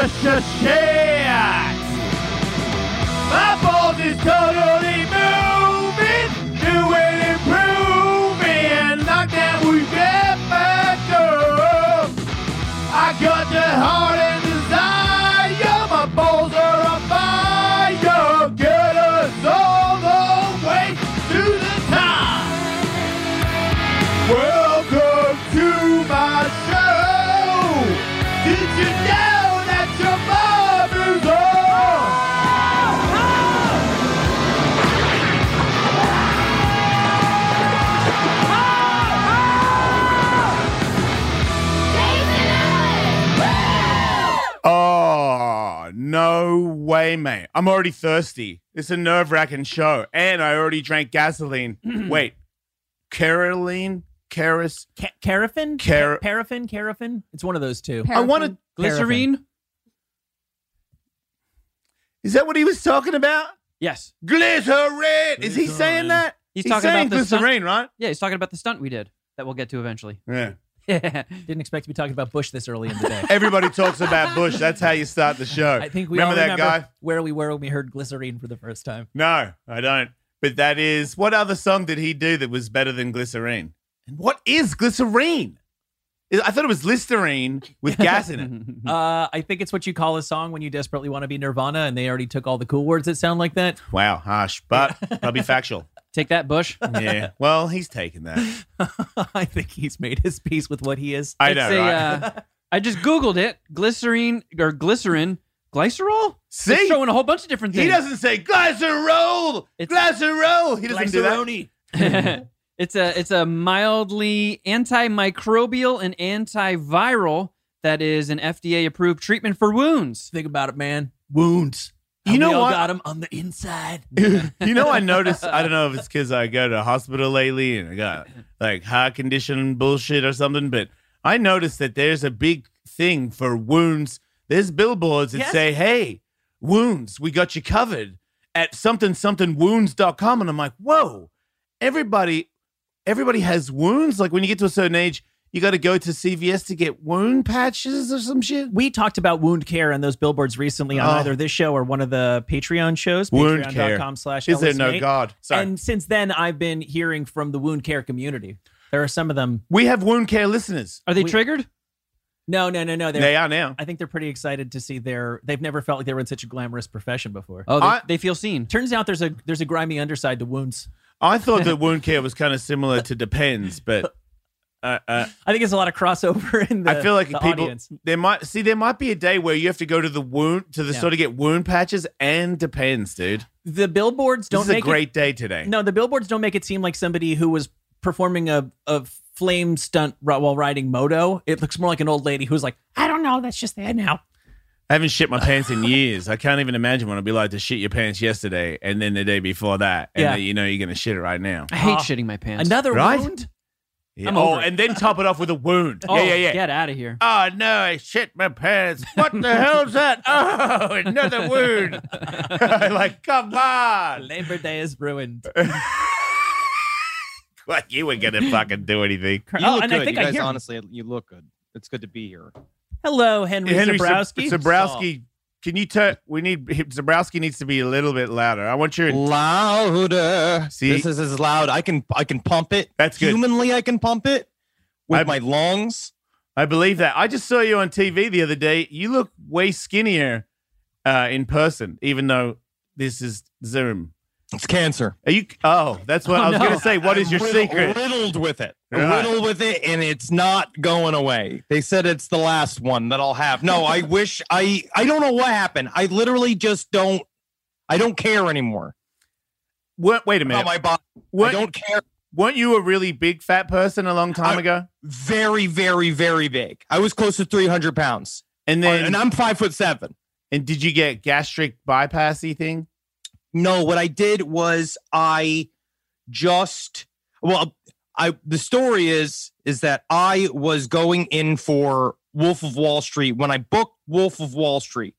sh sh shit. Way, mate. I'm already thirsty. It's a nerve wracking show. And I already drank gasoline. Wait, Caroline? Caris? Ca- Carafin? Car- Ca- paraffin? Carafin? It's one of those two. I want to. Glycerine? Is that what he was talking about? Yes. Glycerine. Is he saying that? He's talking saying about the stunt- glycerine, right? Yeah, he's talking about the stunt we did that we'll get to eventually. Yeah. Didn't expect to be talking about Bush this early in the day. Everybody talks about Bush. That's how you start the show. I think we remember that remember guy. where we were when we heard glycerine for the first time. No, I don't. But that is what other song did he do that was better than Glycerine? And what is Glycerine? I thought it was Listerine with gas in it. Uh, I think it's what you call a song when you desperately want to be Nirvana, and they already took all the cool words that sound like that. Wow, harsh, but probably factual. Take that, Bush. Yeah. Well, he's taking that. I think he's made his peace with what he is. I It's know, a, right? uh, I just Googled it. Glycerine or glycerin. Glycerol? See? It's showing a whole bunch of different things. He doesn't say glycerol, It's- glycerol. He doesn't do that. Glyceroni. it's a it's a mildly antimicrobial and antiviral that is an FDA approved treatment for wounds. Think about it, man. Wounds. You know what? got them on the inside. you know, I noticed. I don't know if it's because I go to the hospital lately and I got like heart condition bullshit or something, but I noticed that there's a big thing for wounds. There's billboards that Yes. say, "Hey, wounds, we got you covered at something something wounds.com," and I'm like, "Whoa, everybody, everybody has wounds. Like when you get to a certain age." You got to go to CVS to get wound patches or some shit. We talked about wound care on those billboards recently on Oh. either this show or one of the Patreon shows. Wound care. Patreon.com slash Is there no God? Sorry. And since then, I've been hearing from the wound care community. There are some of them. we have wound care listeners. Are they We- triggered? No, no, no, no. They're, They are now. I think they're pretty excited to see their. They've never felt like they were in such a glamorous profession before. Oh, they, I- they feel seen. Turns out there's a there's a grimy underside to wounds. I thought that wound care was kind of similar to Depends, but uh, uh, I think there's a lot of crossover in the. I feel like the people audience. there might see there might be a day where you have to go to the wound to the Yeah. store to get wound patches and Depends, dude. The billboards don't is a make great day today. it. No, the billboards don't make it seem like somebody who was performing a a flame stunt while riding moto. It looks more like an old lady who's like, I don't know, that's just there now. I haven't shit my pants in years. I can't even imagine what it'd be like to shit your pants yesterday and then the day before that, and Yeah. then you know you're gonna shit it right now. I hate Oh, shitting my pants. Another Right? wound. Yeah. I'm Oh, and then top it off with a wound. Oh, yeah, yeah, yeah. Get out of here. Oh no, I shit my pants. What the hell's that? Oh, another wound. like, come on. Labor Day is ruined. What you were gonna fucking do anything. You oh, look and good. I think you I guys, hear. honestly, you look good. It's good to be here. Hello, Henry, Henry Zebrowski. Zab- Zebrowski, can you turn? We need Zebrowski needs to be a little bit louder. I want your. Louder. See? this is as loud. I can I can pump it. That's good. Humanly, I can pump it with I- my lungs. I believe that. I just saw you on TV the other day. You look way skinnier uh, in person, even though this is Zoom. It's cancer. Are you? Oh, that's what Oh, I was no. gonna say. What is your Riddled- secret? Riddled with it. Riddled with it, and it's not going away. They said it's the last one that I'll have. No, I wish I. I don't know what happened. I literally just don't. I don't care anymore What? Wait a minute. about my body. I don't care. Weren't you a really big fat person a long time I- ago? Very, very, very big. I was close to three hundred pounds, And then, and I'm five foot seven. and did you get gastric bypassy thing? No, what I did was I just well, I the story is is that I was going in for Wolf of Wall Street when I booked Wolf of Wall Street.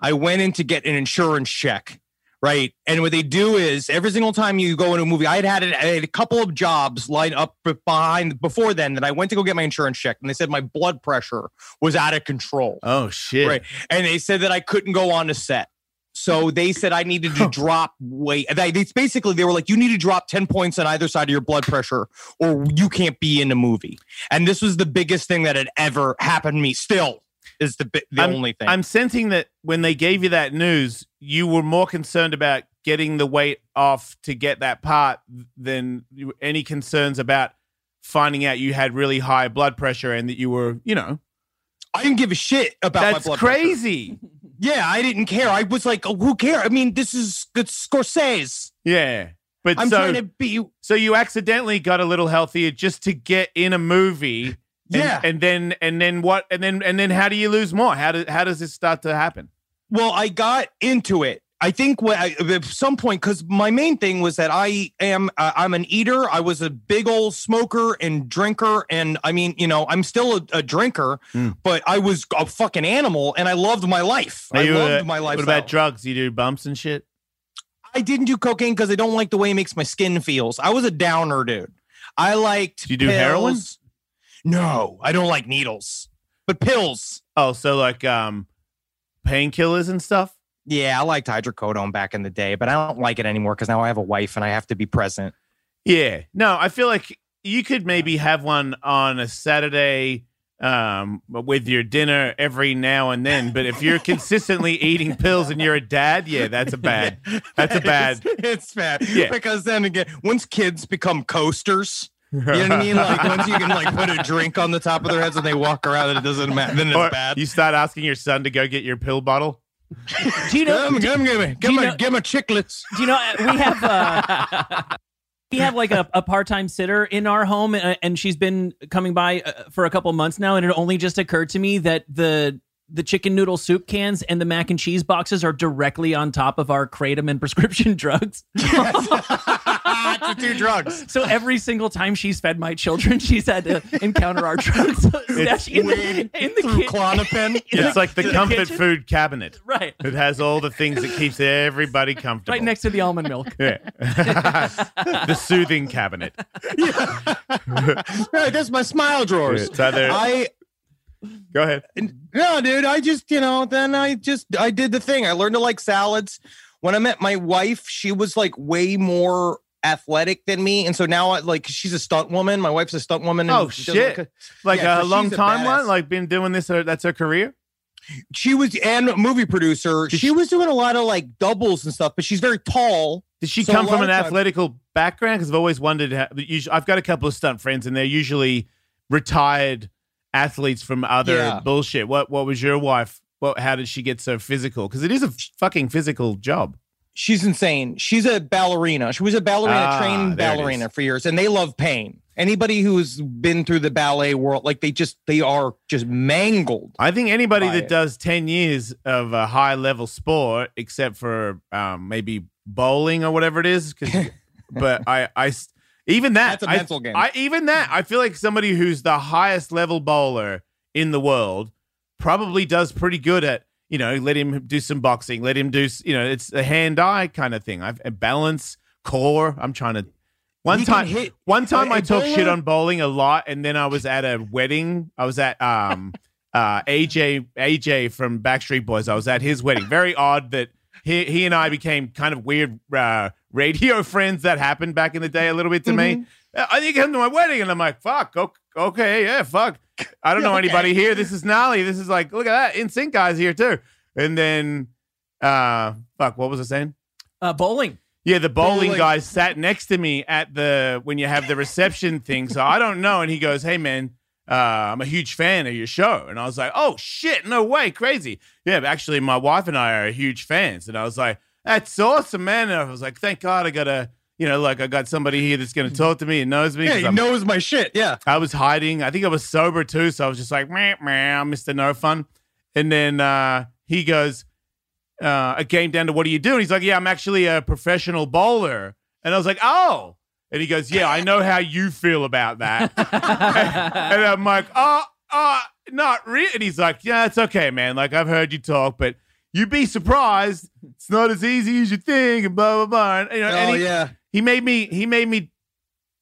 I went in to get an insurance check, right? And what they do is every single time you go into a movie, I had had, it, I had a couple of jobs lined up behind before then that I went to go get my insurance check, and they said my blood pressure was out of control, Oh shit. right? And they said that I couldn't go on the set. So they said I needed to drop weight. They, they basically they were like, you need to drop ten points on either side of your blood pressure, or you can't be in the movie. And this was the biggest thing that had ever happened to me. Still, is the bi- the only thing. I'm sensing that when they gave you that news, you were more concerned about getting the weight off to get that part than any concerns about finding out you had really high blood pressure and that you were, you know, I didn't give a shit about my that's blood pressure. crazy. Yeah, I didn't care. I was like, oh, who cares? I mean, this is it's Scorsese. Yeah. But I'm so, trying to be. so you accidentally got a little healthier just to get in a movie. and- Yeah. And, then and then what and then and then how do you lose more? How does how does this start to happen? Well, I got into it. I think what I, at some point because my main thing was that I am uh, I'm an eater. I was a big old smoker and drinker, and I mean, you know, I'm still a, a drinker, Mm. but I was a fucking animal, and I loved my life. I loved uh, my life. What about drugs? You do bumps and shit? I didn't do cocaine because I don't like the way it makes my skin feels. I was a downer, dude. I liked. Do you do heroin? No, I don't like needles, but pills. Oh, so like um painkillers and stuff? Yeah, I liked hydrocodone back in the day, but I don't like it anymore because now I have a wife and I have to be present. Yeah. No, I feel like you could maybe have one on a Saturday um with your dinner every now and then, but if you're consistently eating pills and you're a dad, yeah, that's a bad. That's a bad. It's, it's bad. Yeah. Because then again, once kids become coasters, you know what I mean? Like once you can like put a drink on the top of their heads and they walk around and it doesn't matter, then it's Or bad. you start asking your son to go get your pill bottle. Do you know? Give me, give me, give me, give me, know- give me chiclets. Do you know uh, we have uh, we have like a, a part time sitter in our home, uh, and she's been coming by uh, for a couple months now. And it only just occurred to me that the the chicken noodle soup cans and the mac and cheese boxes are directly on top of our kratom and prescription drugs. to do drugs. So every single time she's fed my children, she's had to encounter our drugs Snatching in the, in the Through kit- Klonopin. It's like the In the comfort kitchen? food cabinet. right, It has all the things that keeps everybody comfortable. right next to the almond milk. Yeah. the soothing cabinet. right, that's my smile drawers. It's either I go ahead. no, dude. I just you know then I just I did the thing. I learned to like salads. When I met my wife, she was like way more athletic than me, and so now I like she's a stunt woman. My wife's a stunt woman. and Oh, shit. like, Like Yeah, a so long time one, like been doing this. Or that's her career. she was and movie producer. Did She she- was doing a lot of like doubles and stuff, but she's very tall. Did she So come from an time- athletical background? Because I've always wondered. How, usually, I've got a couple of stunt friends, and they're usually retired athletes from other Yeah. bullshit. What What was your wife? What? How did she get so physical? Because it is a fucking physical job. She's insane. She's a ballerina. She was a ballerina, Ah, trained ballerina for years, and they love pain. Anybody who's been through the ballet world, like they just they are just mangled. I think anybody that it. does 10 years of a high level sport, except for um, maybe bowling or whatever it is, but I I even that, That's a I- mental game. I, even that, I feel like somebody who's the highest level bowler in the world probably does pretty good at, you know, let him do some boxing, let him do, you know, it's a hand eye kind of thing. I've a balance, core. I'm trying to. One time, hit- one time a I talked shit on bowling a lot, and then I was at a wedding. I was at um uh AJ AJ from Backstreet Boys. I was at his wedding. Very odd that he he and I became kind of weird uh, radio friends. That happened back in the day a little bit to me. Uh, I think he came to my wedding, and I'm like, fuck, okay, yeah, fuck. I don't know anybody here. This is gnarly. This is like, look at that, NSYNC guys here too. And then, uh, fuck, what was I saying? Uh, bowling. Yeah, the bowling Bowling. guy sat next to me at the when you have the reception thing. So I don't know. And he goes, Hey man, uh, I'm a huge fan of your show. And I was like, Oh shit, no way, crazy. Yeah, but actually my wife and I are huge fans. And I was like, That's awesome, man. And I was like, Thank God I got a you know, like I got somebody here that's gonna talk to me and knows me. Yeah, 'cause he I'm- knows my shit. Yeah. I was hiding. I think I was sober too, so I was just like, meh, meh, Mr. No Fun. And then uh, he goes, uh, it came down to what are you doing? He's like, yeah, I'm actually a professional bowler. And I was like, oh. And he goes, yeah, I know how you feel about that. and I'm like, oh, uh, not really. And he's like, yeah, it's okay, man. Like I've heard you talk, but you'd be surprised. It's not as easy as you think, and blah blah blah. And, you know, and Oh he, yeah. He made me he made me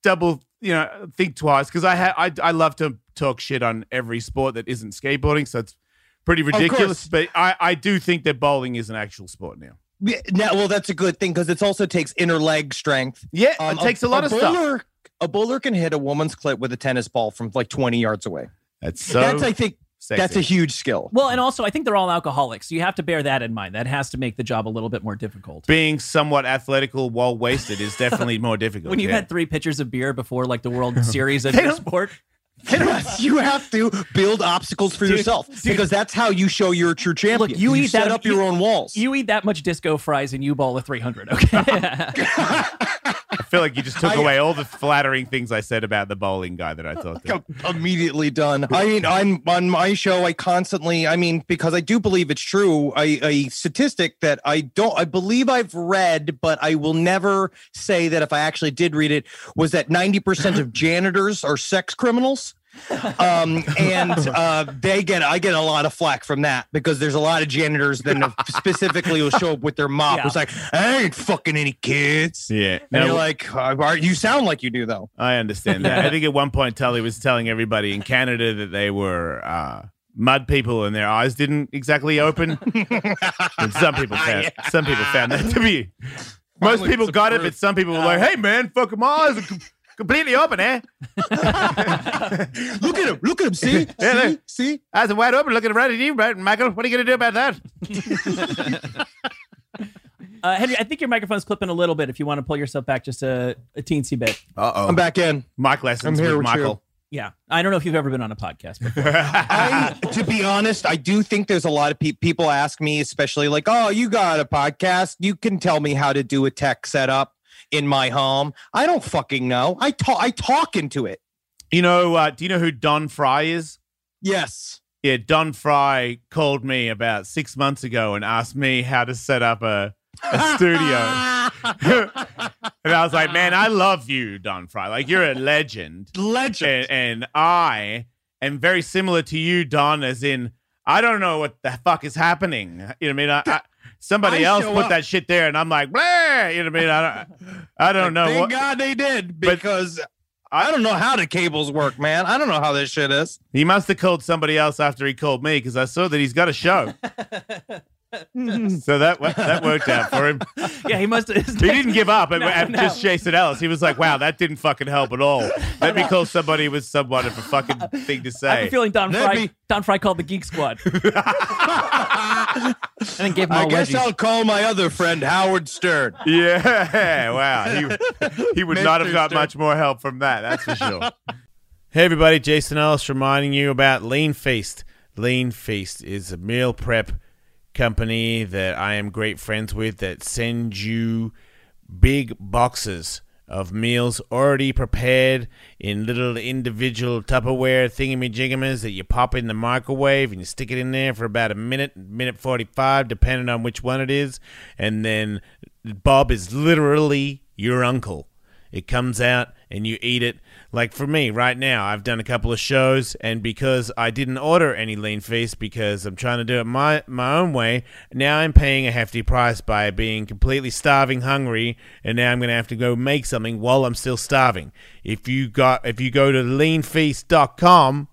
double you know think twice because I had I I love to talk shit on every sport that isn't skateboarding, so it's pretty ridiculous. But I I do think that bowling is an actual sport now. Yeah, Now, well, that's a good thing because it also takes inner leg strength. Yeah, Um, it takes a, lot of stuff. A bowler can hit a woman's clip with a tennis ball from like 20 yards away. That's so that's, I think, sexy. that's a huge skill. Well, and also I think they're all alcoholics, so you have to bear that in mind. That has to make the job a little bit more difficult. being somewhat athletical while wasted is definitely more difficult. When you've yeah. had three pitchers of beer before like the World Series of your sport, Yes, you have to build obstacles for Dude, yourself dude. because that's how you show you're a true champion. you eat set that- up your you- own walls. you eat that much disco fries and you bowl a 300. Okay. Oh I feel like you just took I- away all the flattering things I said about the bowling guy that I thought. That. immediately done. I mean, I'm on my show. I constantly, I mean, because I do believe it's true. A, a statistic that I don't, I believe I've read, but I will never say that if I actually did read it, was that 90% of janitors are sex criminals. Um and uh they get i get a lot of flack from that because there's a lot of janitors that specifically will show up with their mop Yeah. it's like i ain't fucking any kids Yeah, and no, you're like uh, you sound like you do though I understand that. I think at one point Tully was telling everybody in Canada that they were uh, mud people and their eyes didn't exactly open. some people found some people found that to be. Most people got it, but some people were like, "Hey, man, fuck my eyes are completely open, eh? look at him look at him see Yeah, see look. see Eyes are wide open, looking right at you, right, Michael? What are you gonna do about that?" Uh, Henry, I think your microphone's clipping a little bit. If you want to pull yourself back just a, a teensy bit. Uh oh. i'm back in Mike lessons I'm here with with you. Michael. Yeah, I don't know if you've ever been on a podcast before. I, to be honest, I do think there's a lot of pe- people ask me, especially like, "Oh, you got a podcast? You can tell me how to do a tech setup in my home." I don't fucking know. I talk. I talk into it. You know, uh, do you know who Don Fry is? Yes. Yeah, Don Fry called me about six months ago and asked me how to set up a, a studio. and I was like, man, I love you, Don Fry. Like, you're a legend. Legend. And, and I am very similar to you, Don, as in, I don't know what the fuck is happening. You know what I mean? I, I, somebody I else put up. that shit there, and I'm like, blah. You know what I mean? I don't, I don't know. Thank What, God they did because I don't know how the cables work, man. I don't know how this shit is. he must have called somebody else after he called me because I saw that he's got a show. so that that worked out for him. yeah, he must have. He didn't give up at, No, at no. just Jason Ellis. He was like, "Wow, that didn't fucking help at all." Let me call somebody with somewhat of a fucking thing to say. I have a say. feeling Don That'd Fry, be- Don Fry called the Geek Squad. And then gave him I guess wedgies. I'll call my other friend Howard Stern. Yeah, wow. He, he would not have got Stern. much more help from that, that's for sure. hey, everybody, Jason Ellis reminding you about Lean Feast. Lean Feast is a meal prep company that I am great friends with that sends you big boxes of meals already prepared in little individual Tupperware thingamajiggamas that you pop in the microwave and you stick it in there for about a minute, minute 45, depending on which one it is. And then Bob is literally your uncle. It comes out and you eat it. Like for me, right now, I've done a couple of shows, and because I didn't order any lean feast because I'm trying to do it my my own way, now I'm paying a hefty price by being completely starving, hungry, and now I'm going to have to go make something while I'm still starving. If you got if you go to leanfeast.com,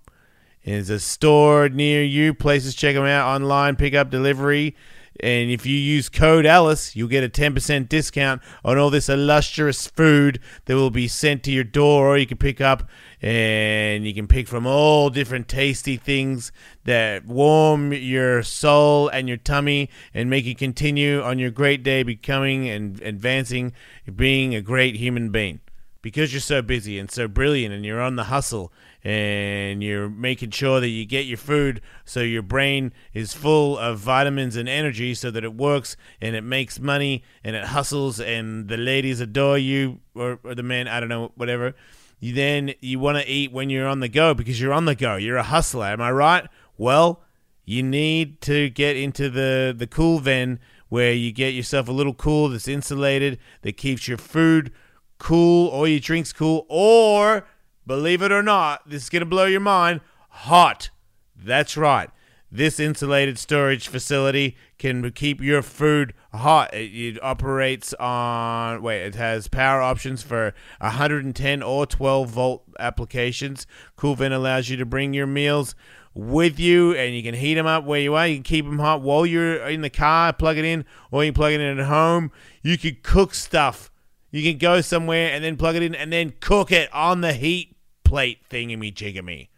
there's a store near you. Places check them out online, pick up delivery. And if you use code Ellis, you'll get a 10% discount on all this illustrious food that will be sent to your door, or you can pick up and you can pick from all different tasty things that warm your soul and your tummy and make you continue on your great day becoming and advancing, being a great human being. Because you're so busy and so brilliant and you're on the hustle and you're making sure that you get your food so your brain is full of vitamins and energy so that it works and it makes money and it hustles and the ladies adore you or, or the men i don't know whatever. You then you want to eat when you're on the go because you're on the go. You're a hustler am i right? Well you need to get into the the Cool-Ven where you get yourself a little cool that's insulated that keeps your food cool or your drinks cool or believe it or not this is going to blow your mind hot that's right This insulated storage facility can keep your food hot. It, it operates on wait, it has power options for 110 or 12 volt applications. Cool-Ven allows you to bring your meals with you and you can heat them up where you are. You can keep them hot while you're in the car, plug it in, or you can plug it in at home. You can cook stuff. You can go somewhere and then plug it in and then cook it on the heat plate thingy jigamy.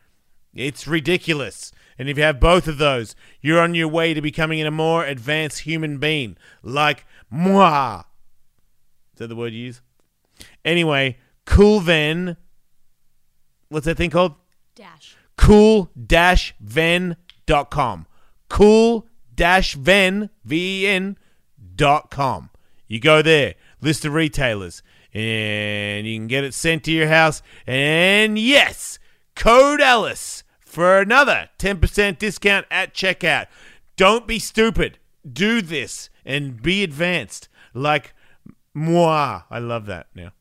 It's ridiculous. And if you have both of those, you're on your way to becoming a more advanced human being, like moi. Is that the word you use? Anyway, Cool-Ven. What's that thing called? Dash. Cool dash ven.com. Cool dash ven, V-E-N, dot com. You go there, list of retailers, and you can get it sent to your house. And yes, code Ellis for another 10% discount at checkout. Don't be stupid. Do this and be advanced like moi. I love that now.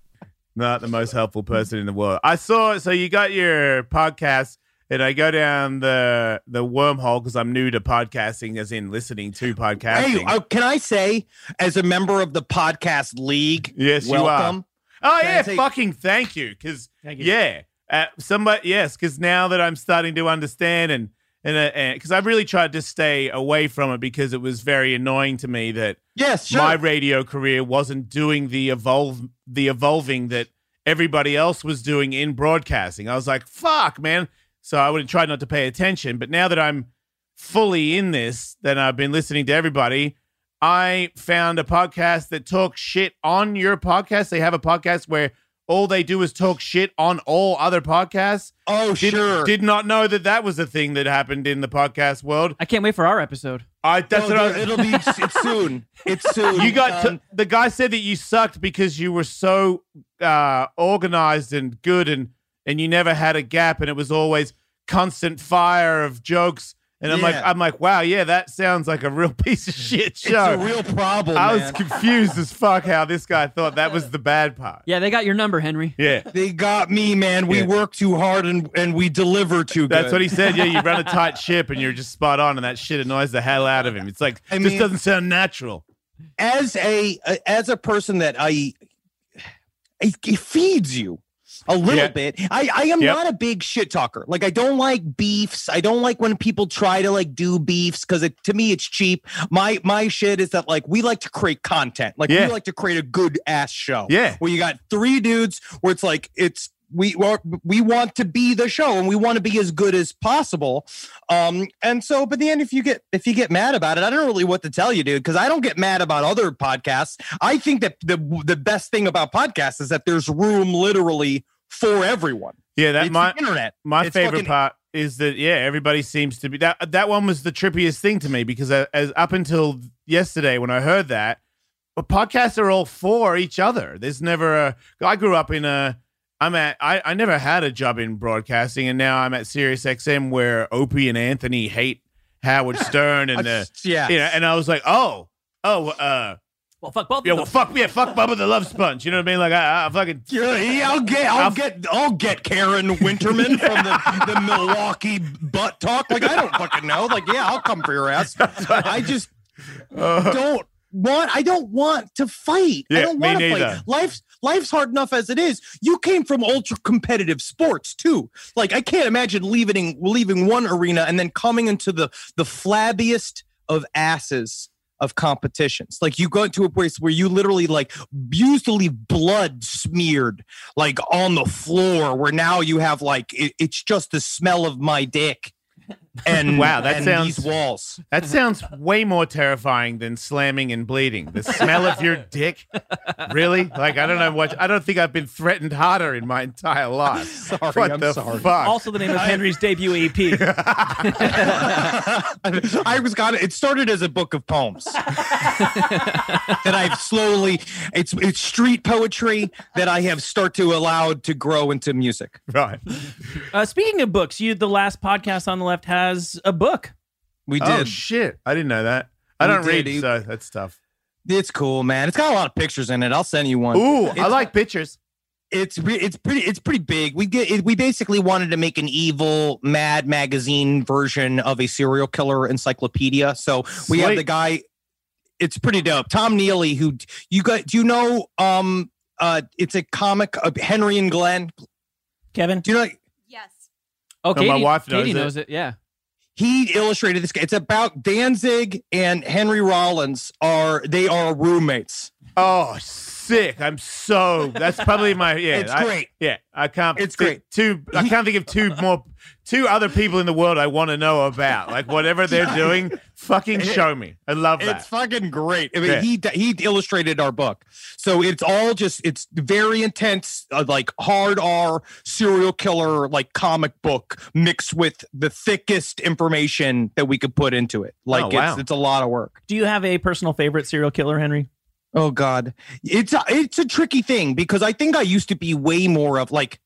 Not the most helpful person in the world. I saw, so you got your podcast and I go down the the wormhole because I'm new to podcasting, as in listening to podcasting. Hey, uh, can I say, as a member of the podcast league, yes, you are. Oh Can yeah, say- fucking thank you. Because yeah, uh, somebody yes, because now that I'm starting to understand and and because I really tried to stay away from it because it was very annoying to me that Yes, sure. my radio career wasn't doing the evolve the evolving that everybody else was doing in broadcasting. I was like, fuck, man. So I would have tried not to pay attention. But now that I'm fully in this, then I've been listening to everybody. I found a podcast that talks shit on your podcast. They have a podcast where all they do is talk shit on all other podcasts. oh, Did, sure. did not know that that was a thing that happened in the podcast world. I can't wait for our episode. I that's No, what I was, it'll be. It's soon. It's soon. you got son. to, the guy said that you sucked because you were so uh, organized and good and and you never had a gap and it was always constant fire of jokes and I'm like I'm like wow yeah that sounds like a real piece of shit show. It's a real problem. I was confused as fuck how this guy thought that was the bad part. Yeah, they got your number, Henry. Yeah. They got me, man. We Yeah. work too hard and and we deliver too good. That's what he said. Yeah, you run a tight ship and you're just spot on, and that shit annoys the hell out of him. It's like I this mean- doesn't sound natural. as a as a person that I it, it feeds you a little Yeah. bit. I I am Yep. not a big shit talker. Like I don't like beefs. I don't like when people try to like do beefs because it to me it's cheap. My my shit is that like we like to create content. Like Yeah. we like to create a good ass show. Yeah. Where you got three dudes where it's like it's we wa- we want to be the show and we want to be as good as possible. Um and so but the end if you get if you get mad about it, I don't know really what to tell you, dude, because I don't get mad about other podcasts. I think that the the best thing about podcasts is that there's room literally for everyone. Yeah, that it's my the internet. my It's favorite fucking- part is that yeah, everybody seems to be that. That one was the trippiest thing to me because uh, as up until yesterday when I heard that, well, podcasts are all for each other. There's never a. I grew up in a. I'm at. I, I never had a job in broadcasting, and now I'm at Sirius XM where Opie and Anthony hate Howard Stern and the. yeah. You know, and I was like, oh, oh, uh, Well, fuck both yeah, well, them. fuck, yeah, fuck Bubba the Love Sponge. You know what I mean? Like, I, I fucking Yeah, yeah, I'll get, I'll I'll- get, I'll get Karen Winterman from the, the Milwaukee butt talk. Like I don't fucking know. Like yeah, I'll come for your ass. I just don't want. I don't want to fight. I don't want to neither. fight. Life's life's hard enough as it is. You came from ultra competitive sports too. Like I can't imagine leaving leaving one arena and then coming into the the flabbiest of asses of competitions. Like you go into a place where you literally like used to leave blood smeared like on the floor where now you have like it, it's just the smell of my dick. And Wow, that and sounds- these walls. That sounds way more terrifying than slamming and bleeding. The smell of your dick? Really? Like I don't know what I don't think I've been threatened harder in my entire life. Sorry, what I'm the sorry. fuck? Also, the name of Henry's debut EP. I was got it started as a book of poems that I've slowly it's it's street poetry that I have start to allowed to grow into music. right. Uh, speaking of books, you the last podcast on the left has a book. We Oh did. shit. I didn't know that. I We don't did. read, so that's tough. it's cool, man. It's got a lot of pictures in it. I'll send you one. Ooh, I like pictures. it's re- it's pretty it's pretty big. We get it, we basically wanted to make an evil Mad magazine version of a serial killer encyclopedia. So we have the guy. It's pretty dope. Tom Neely, who you got? Do you know? Um, uh, it's a comic of Henry and Glenn. Kevin. Do you know? Yes. Oh, No, my wife knows Katie it. knows it. Yeah. He illustrated this. It's about Danzig and Henry Rollins are they are roommates. Oh, sick! I'm so. That's probably my. Yeah, It's I- great. yeah, I can't. It's think Two. I can't think of two more. Two other people in the world I want to know about. Like whatever they're doing, fucking show me. I love that. It's fucking great. I mean, Yeah. he he illustrated our book, so it's all just it's very intense, uh, like hard R serial killer like comic book mixed with the thickest information that we could put into it. Like Oh, wow. it's it's a lot of work. Do you have a personal favorite serial killer, Henry? Oh God, it's a, it's a tricky thing because I think I used to be way more of like.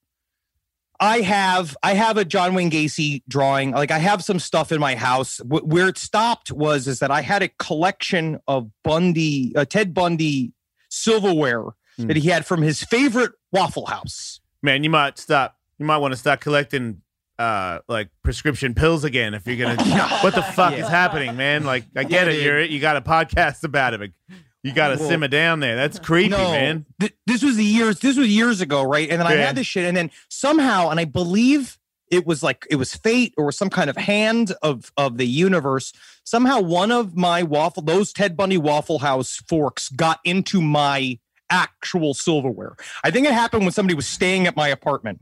I have I have a John Wayne Gacy drawing. Like I have some stuff in my house. Wh- where it stopped was is that I had a collection of Bundy, uh, Ted Bundy silverware Hmm. that he had from his favorite Waffle House. Man, you might stop. You might want to start collecting uh like prescription pills again if you're gonna. what the fuck is happening, man? Like I get Yeah, it. dude. You're you got a podcast about it. You got to Well, simmer down there. That's creepy, man. th- this was the years. This was years ago, right? And then I had this shit, and then somehow, and I believe it was like it was fate or some kind of hand of of the universe. Somehow, one of my waffle, those Ted Bundy Waffle House forks, got into my actual silverware. I think it happened when somebody was staying at my apartment.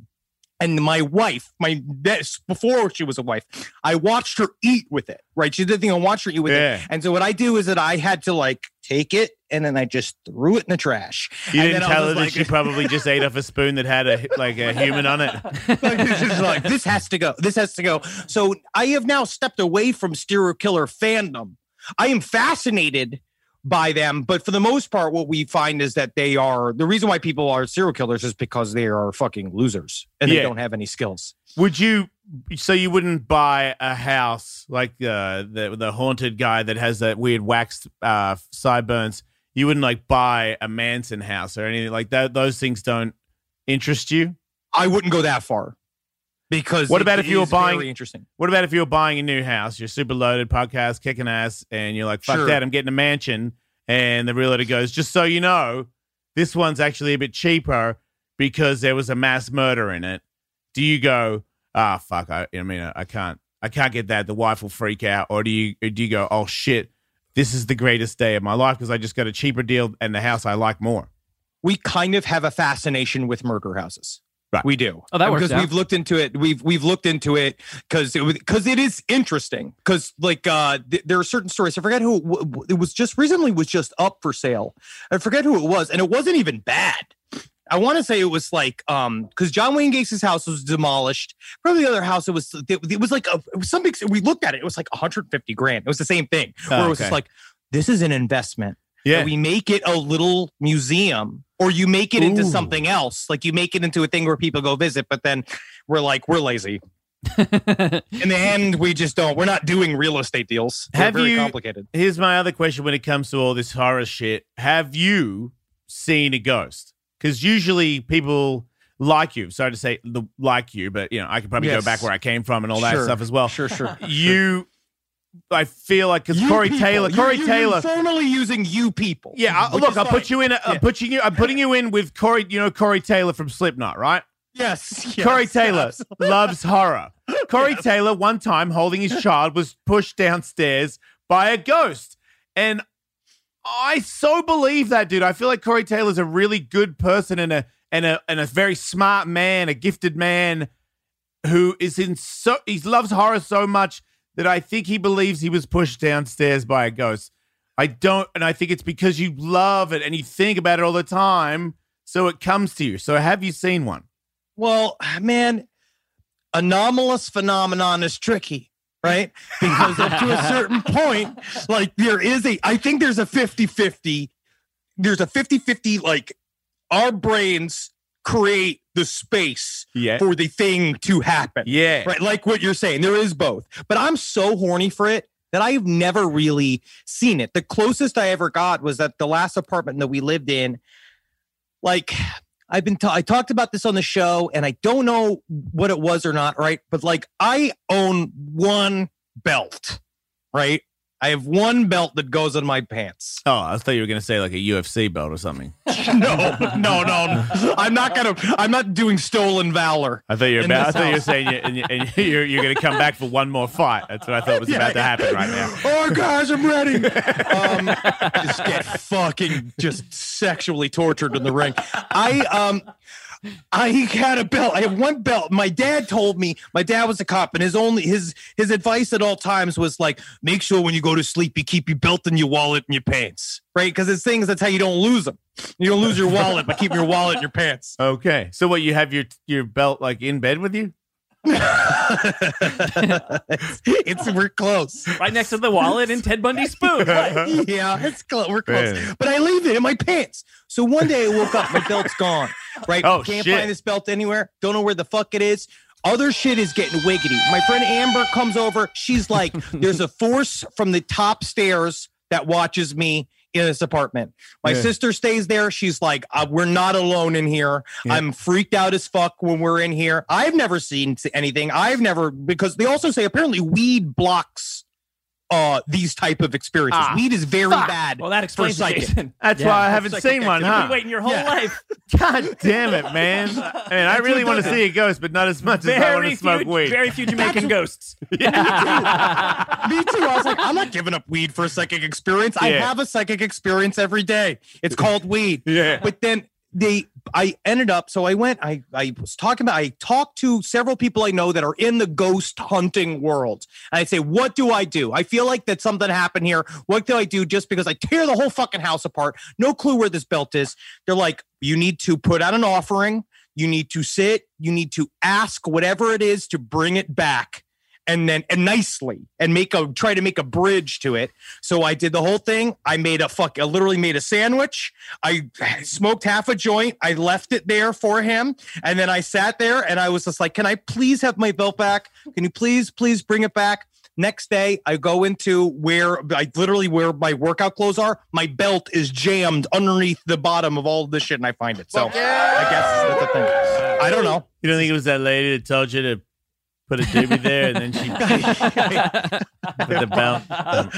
And my wife, my this before she was a wife, I watched her eat with it. Right, she did the thing. I watched her eat with Yeah. it. And so what I do is that I had to like take it and then I just threw it in the trash. You And didn't tell her was that she probably just ate off a spoon that had a like a human on it. like, like this has to go. This has to go. So I have now stepped away from serial killer fandom. I am fascinated by them, but for the most part, what we find is that they are the reason why people are serial killers is because they are fucking losers and Yeah. they don't have any skills. Would you? So you wouldn't buy a house like uh, the the haunted guy that has that weird waxed uh, sideburns. You wouldn't like buy a Manson house or anything like that. Those things don't interest you. I wouldn't go that far because What about if you were buying- interesting? What about if you were buying a new house? You're super loaded, podcast kicking ass, and you're like, "Fuck Sure. that! I'm getting a mansion." And the realtor goes, "Just so you know, this one's actually a bit cheaper because there was a mass murder in it." Do you go, "Ah, fuck! I, I mean, I can't, I can't get that. The wife will freak out." Or do you, or do you go, "Oh shit, this is the greatest day of my life because I just got a cheaper deal and the house I like more." We kind of have a fascination with murder houses. Right. We do. Oh, that works because out. we've looked into it. We've we've looked into it because it because it is interesting. Because like uh, th- there are certain stories. I forget who it, w- it was. Just recently was just up for sale. I forget who it was, and it wasn't even bad. I want to say it was like um because John Wayne Gacy's house was demolished. Probably the other house it was it, it was like a, it was something. We looked at it. It was like 150 grand. It was the same thing. Where it was just like this is an investment Yeah, we make it a little museum or you make it into something else like you make it into a thing where people go visit but then we're like we're lazy in the end we just don't we're not doing real estate deals They're Have very you- complicated Here's my other question when it comes to all this horror shit. Have you seen a ghost? Because usually people like you, sorry to say the like you, but you know, I could probably Yes. go back where I came from and all that Sure. stuff as well. sure sure You I feel like because Corey people. Taylor, You- Corey you- Taylor. formally using you people Yeah, I'll, look, I'll put you in. I'm putting you. I'm putting you in with Corey. You know Corey Taylor from Slipknot, right? yes, yes Corey Taylor absolutely. loves horror. Corey Taylor, one time holding his child, was pushed downstairs by a ghost. And I so believe that, dude. I feel like Corey Taylor's a really good person and a and a and a very smart man, a gifted man who is in so he loves horror so much that I think he believes he was pushed downstairs by a ghost. I don't, and I think it's because you love it and you think about it all the time, so it comes to you. So have you seen one? Well, man, anomalous phenomenon is tricky, right? Because up to a certain point, like there is a, I think there's a 50 50, there's a 50 50, like our brains create the space Yeah. for the thing to happen. Yeah. Right. Like what you're saying, there is both. But I'm so horny for it that I've never really seen it. The closest I ever got was that the last apartment that we lived in, like I've been ta- I talked about this on the show, and I don't know what it was or not, right? But like, I own one belt, right? I have one belt that goes on my pants. Oh, I thought you were gonna say like a UFC belt or something. no, no, no. I'm not gonna. I'm not doing stolen valor. I thought you were about. I thought you were saying you, and you, you're you're gonna come back for one more fight. That's what I thought was about to happen right now. Oh, guys, I'm ready. um, just get fucking just sexually tortured in the ring. I um. I had a belt. I have one belt. My dad told me. My dad was a cop, and his only his his advice at all times was like, make sure when you go to sleep, you keep your belt in your wallet and your pants, right? Because it's things that's how you don't lose them. You don't lose your wallet, but keep your wallet in your pants. Okay, so what you have your your belt like in bed with you? It's, it's we're close. right next to the wallet and Ted Bundy's spoon. What? yeah, it's close. We're close. Man. But I leave it in my pants. So one day I woke up, my belt's gone. Right? Oh, Can't shit. find this belt anywhere. Don't know where the fuck it is. Other shit is getting wiggity. My friend Amber comes over. She's like, there's a force from the top stairs that watches me in this apartment. My Yeah. sister stays there. She's like, uh, we're not alone in here. Yeah. I'm freaked out as fuck when we're in here. I've never seen anything. I've never because they also say apparently weed blocks uh these type of experiences. Ah, weed is very fuck. bad. Well, that explains it, psychic. Jason. That's Yeah, why I haven't seen one, activity. You've huh? been waiting your whole Yeah. life. God damn it, man! I mean, I really want to see a ghost, but not as much as I want to smoke few, weed. very few Jamaican ghosts. Me too. I was like, I'm not giving up weed for a psychic experience. I have a psychic experience every day. It's called weed. Yeah. But then they I ended up so I went I I was talking about I talked to several people I know that are in the ghost hunting world. And I say, "What do I do? I feel like that something happened here. What do I do just because I tear the whole fucking house apart? No clue where this belt is." They're like, "You need to put out an offering. You need to sit, you need to ask whatever it is to bring it back." And then and nicely and make a try to make a bridge to it. So I did the whole thing. I made a fuck. I literally made a sandwich. I smoked half a joint. I left it there for him, and then I sat there and I was just like, "Can I please have my belt back? Can you please, please bring it back?" Next day, I go into where I literally where my workout clothes are. My belt is jammed underneath the bottom of all of this shit, and I find it. So yeah. I guess that's the thing. I don't know. You don't think it was that lady that told you to put a doobie there and then she put the belt?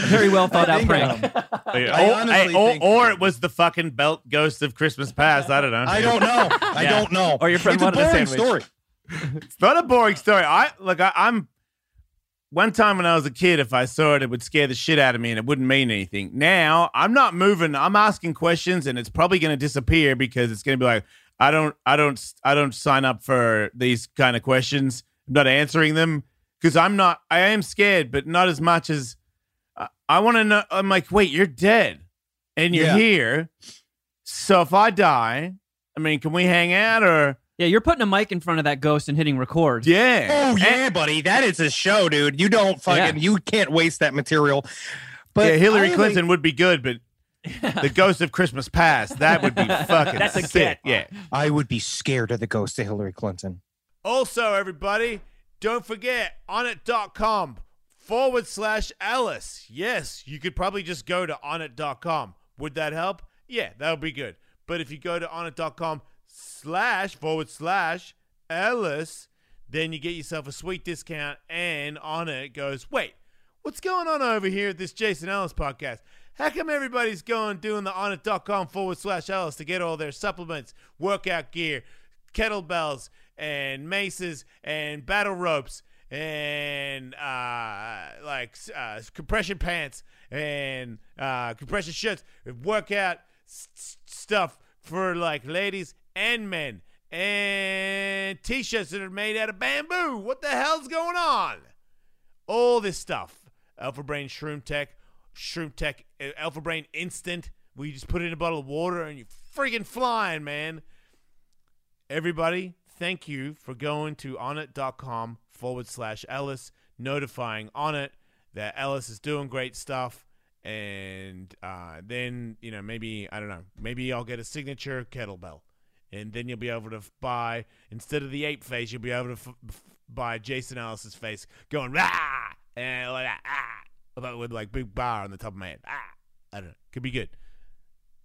Very well thought out prank. um, Or, honestly or, think- or it was the fucking belt ghost of Christmas past. I don't know. I don't know. I Yeah. don't know. Or your friend it's a wanted a boring sandwich. story. It's not a boring story. I look. I, I'm. One time when I was a kid, if I saw it, it would scare the shit out of me, and it wouldn't mean anything. Now I'm not moving. I'm asking questions, and it's probably going to disappear because it's going to be like, I don't, I don't, I don't sign up for these kind of questions. I'm not answering them because I'm not. I am scared, but not as much as uh, I, I want to know. I'm like, wait, you're dead, and you're Yeah. here. So if I die, I mean, can we hang out or? Yeah, you're putting a mic in front of that ghost and hitting record. Yeah. Oh And- yeah, buddy, that is a show, dude. You don't fucking, you can't waste that material. But yeah, Hillary I, like- Clinton would be good, but the ghost of Christmas past, that would be fucking That's a sick. get. Yeah. I would be scared of the ghost of Hillary Clinton. Also, everybody, don't forget onnit.com forward slash Ellis. Yes, you could probably just go to onnit.com. Would that help? Yeah, that would be good. But if you go to onnit.com slash forward slash Ellis, then you get yourself a sweet discount. And on it goes, wait, what's going on over here at this Jason Ellis podcast? How come everybody's going doing the onnit.com forward slash Ellis to get all their supplements, workout gear, kettlebells, and maces, and battle ropes, and uh, like uh, compression pants, and uh, compression shirts, workout stuff for like ladies and men, and t-shirts that are made out of bamboo. What the hell's going on? all this stuff. Alpha Brain Shroom Tech, Shroom Tech, uh, Alpha Brain Instant, where you just put it in a bottle of water and you're freaking flying, man. Everybody, thank you for going to onnit.com forward slash Ellis, notifying Onnit that Ellis is doing great stuff. And uh, then, you know, maybe, I don't know, maybe I'll get a signature kettlebell. And then you'll be able to f- buy, instead of the ape face, you'll be able to f- f- buy Jason Ellis's face going, rah! And like that, ah! But with like big bar on the top of my head. Ah! I don't know. Could be good.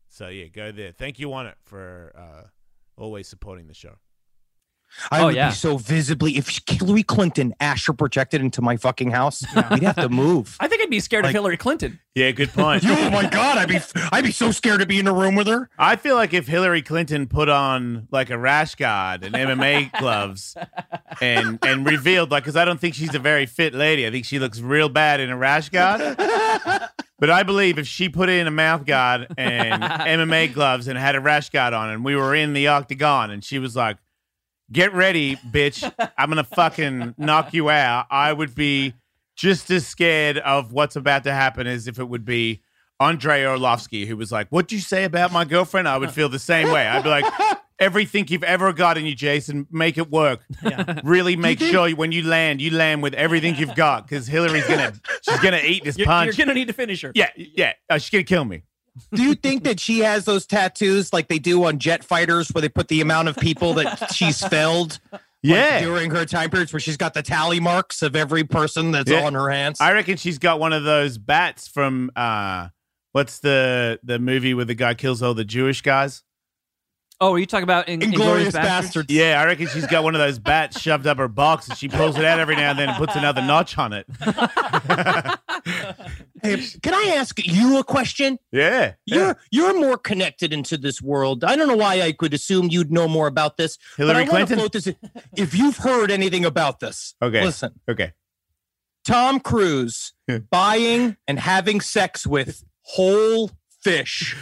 So yeah, go there. Thank you Onnit for uh, always supporting the show. I Oh, would yeah. be so visibly if Hillary Clinton astral projected into my fucking house, we'd have to move. I think I'd be scared Like- of Hillary Clinton. Yeah, good point. oh my god, I'd be I'd be so scared to be in a room with her. I feel like if Hillary Clinton put on like a rash guard and MMA gloves and and revealed like because I don't think she's a very fit lady. I think she looks real bad in a rash guard. But I believe if she put in a mouth guard and MMA gloves and had a rash guard on and we were in the octagon and she was like, "Get ready, bitch. I'm going to fucking knock you out." I would be just as scared of what's about to happen as if it would be Andre Arlovski, who was like, What'd you say about my girlfriend? I would feel the same way. I'd be like, Everything you've ever got in you, Jason, make it work. Really make sure when you land, you land with everything you've got because Hillary's gonna, she's gonna eat this You're, punch. you're gonna need to finish her. yeah, yeah, uh, she's gonna kill me. Do you think that she has those tattoos like they do on jet fighters where they put the amount of people that she's felled like, Yeah, during her time periods where she's got the tally marks of every person that's Yeah. on her hands? I reckon she's got one of those bats from uh, what's the the movie where the guy kills all the Jewish guys? Oh, are you talking about in, Inglourious Inglourious Basterds. Yeah, I reckon she's got one of those bats shoved up her box and she pulls it out every now and then and puts another notch on it. Hey, can I ask you a question? Yeah, You're yeah. you're more connected into this world. I don't know why I could assume you'd know more about this. Hillary but I wanna Clinton? float this. If you've heard anything about this, Okay. listen. Okay. Tom Cruise Yeah. buying and having sex with whole fish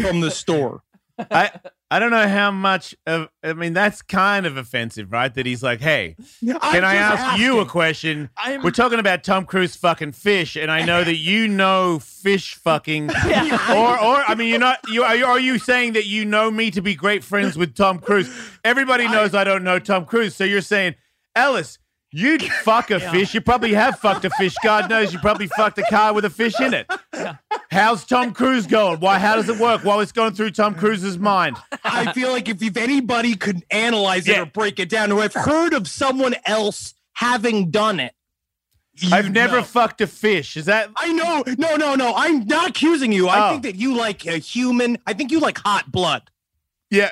from the store. I I don't know how much of I mean that's kind of offensive, right? That he's like, "Hey, can I ask you a question? I'm- We're talking about Tom Cruise fucking fish, and I know that you know fish fucking, or or I mean, you're not you are, you are you saying that you know me to be great friends with Tom Cruise? Everybody knows I, don't know Tom Cruise, so you're saying, Ellis, you'd fuck a fish. You probably have fucked a fish. God knows you probably fucked a car with a fish in it. How's Tom Cruise going? Why? How does it work? What was going through Tom Cruise's mind? I feel like if, if anybody could analyze it or break it down, or have heard of someone else having done it, you I've never know. fucked a fish. Is that I know. No, no, no. I'm not accusing you. I Oh. think that you like a human. I think you like hot blood. yeah?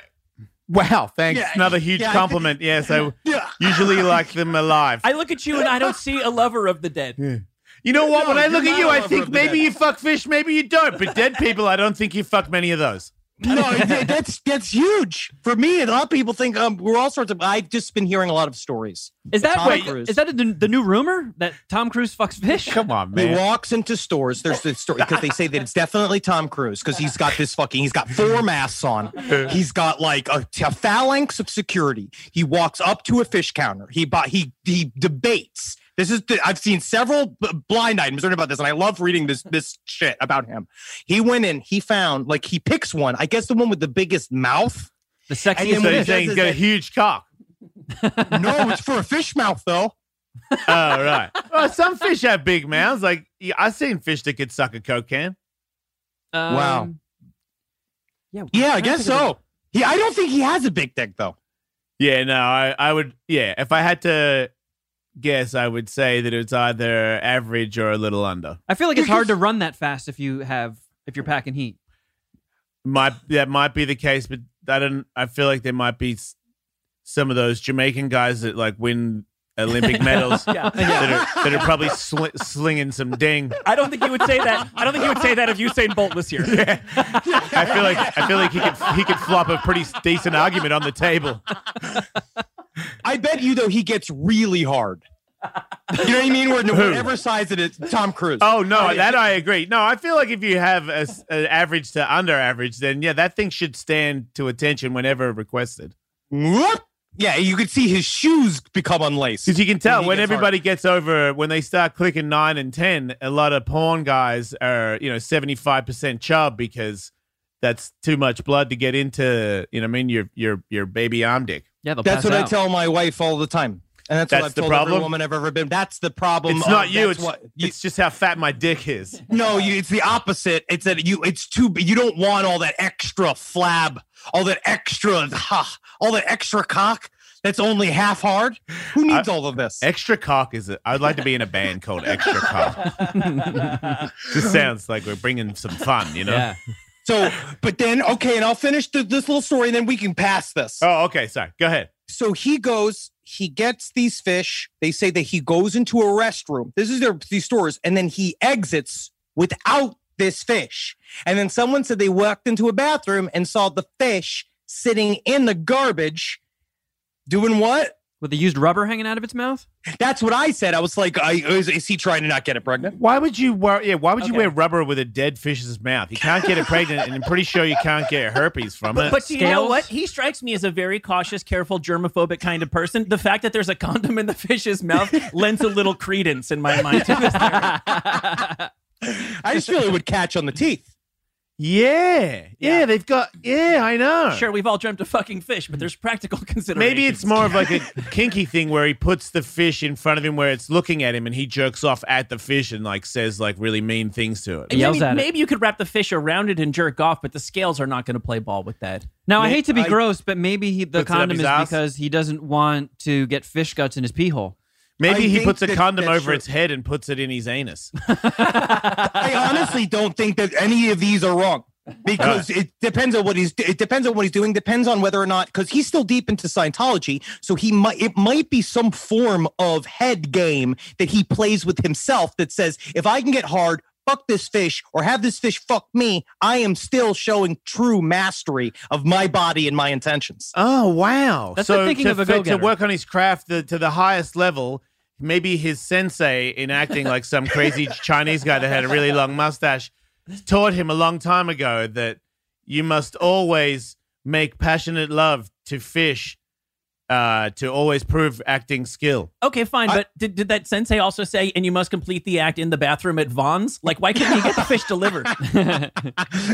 Wow, thanks. Yeah, Another huge yeah, I compliment. Yes, I Yeah. usually like them alive. I look at you and I don't see a lover of the dead. you know what? No, when I look at you, I think maybe dead. you fuck fish, maybe you don't. But dead people, I don't think you fuck many of those. No, that's that's huge for me. And a lot of people think um, we're all sorts of. I've just been hearing a lot of stories. Is that Tom wait? Cruise. Is that the, the new rumor that Tom Cruise fucks fish? Come on, He walks into stores. There's this story because they say that it's definitely Tom Cruise because he's got this fucking. He's got four masks on. He's got like a, a phalanx of security. He walks up to a fish counter. He bought. He he debates. This is. The, I've seen several b- blind items written about this, and I love reading this this shit about him. He went in. He found like he picks one. I guess the one with the biggest mouth. The sexiest then So what saying he's got a huge cock. No, it's for a fish mouth though. Oh, right. Well, some fish have big mouths. Like yeah, I've seen fish that could suck a coke can. Um, Wow. Yeah. Yeah, I guess so. He, I don't think he has a big dick though. Yeah, no, I, I would. Yeah, if I had to guess, I would say that it's either average or a little under. I feel like it's hard to run that fast if you have if you're packing heat. Might that might be the case, but I don't. I feel like there might be some of those Jamaican guys that like win Olympic medals Yeah. that are that are probably sli- slinging some ding. I don't think you would say that. I don't think you would say that if Usain Bolt was here. I feel like I feel like he could he could flop a pretty decent argument on the table. I bet you though he gets really hard. You know what I mean? Where whatever size it is, Tom Cruise. Oh no, oh, that I agree. No, I feel like if you have a, s- an average to under average, then yeah, that thing should stand to attention whenever requested. Whoop. Yeah, you could see his shoes become unlaced. Because you can tell he when gets everybody gets over, when they start clicking nine and 10, a lot of porn guys are, you know, 75% chub because that's too much blood to get into, you know, I mean, your, your, your baby arm dick. Yeah, That's pass what I tell my wife all the time, and that's, That's what I've the told problem? every woman I've ever been. That's the problem. It's of- not you. It's, what you, it's just how fat my dick is. no, you, it's the opposite. It's that you. It's too. You don't want all that extra flab, all that extra, ha, all that extra cock. That's only half hard. Who needs all of this? Extra cock is, a, I'd like to be in a band called Extra Cock. just sounds like we're bringing some fun, you know? Yeah. So, but then okay, and I'll finish the, this little story, and then we can pass this. Oh, okay. Sorry. Go ahead. so he goes he gets these fish they say that he goes into a restroom this is their these stores and then he exits without this fish and then someone said they walked into a bathroom and saw the fish sitting in the garbage doing what With the used rubber hanging out of its mouth? that's what i said i was like I, is, is he trying to not get it pregnant Why would you wear? Yeah. Why would you Okay. wear rubber with a dead fish's mouth? You can't get it pregnant, and I'm pretty sure you can't get herpes from it. But do you know what? He strikes me as a very cautious, careful, germophobic kind of person. The fact that there's a condom in the fish's mouth lends a little credence in my mind to this theory. i just feel it would catch on the teeth yeah, yeah, Yeah. they've got. Yeah, I know. Sure, we've all dreamt of fucking fish, but there's practical considerations. Maybe it's more of like a kinky thing where he puts the fish in front of him where it's looking at him and he jerks off at the fish and like says like really mean things to it. And Yells maybe, at it. maybe you could wrap the fish around it and jerk off, but the scales are not going to play ball with that. Now, I hate to be I- gross, but maybe he, the Puts it up condom his is ass? because he doesn't want to get fish guts in his pee hole. Maybe I he puts a that- condom over true. its head and puts it in his anus. I honestly don't think that any of these are wrong because it depends on what he's it depends on what he's doing depends on whether or not because he's still deep into Scientology so he might it might be some form of head game that he plays with himself that says if I can get hard fuck this fish or have this fish fuck me I am still showing true mastery of my body and my intentions Oh wow! That's so like thinking to, of a fi- to go-getter. work on his craft the, to the highest level, maybe his sensei, in acting like some crazy Chinese guy that had a really long mustache, taught him a long time ago that you must always make passionate love to fish, uh, to always prove acting skill. Okay, fine, I- but did, did that sensei also say, and you must complete the act in the bathroom at Vons? Like, why couldn't you get the fish delivered?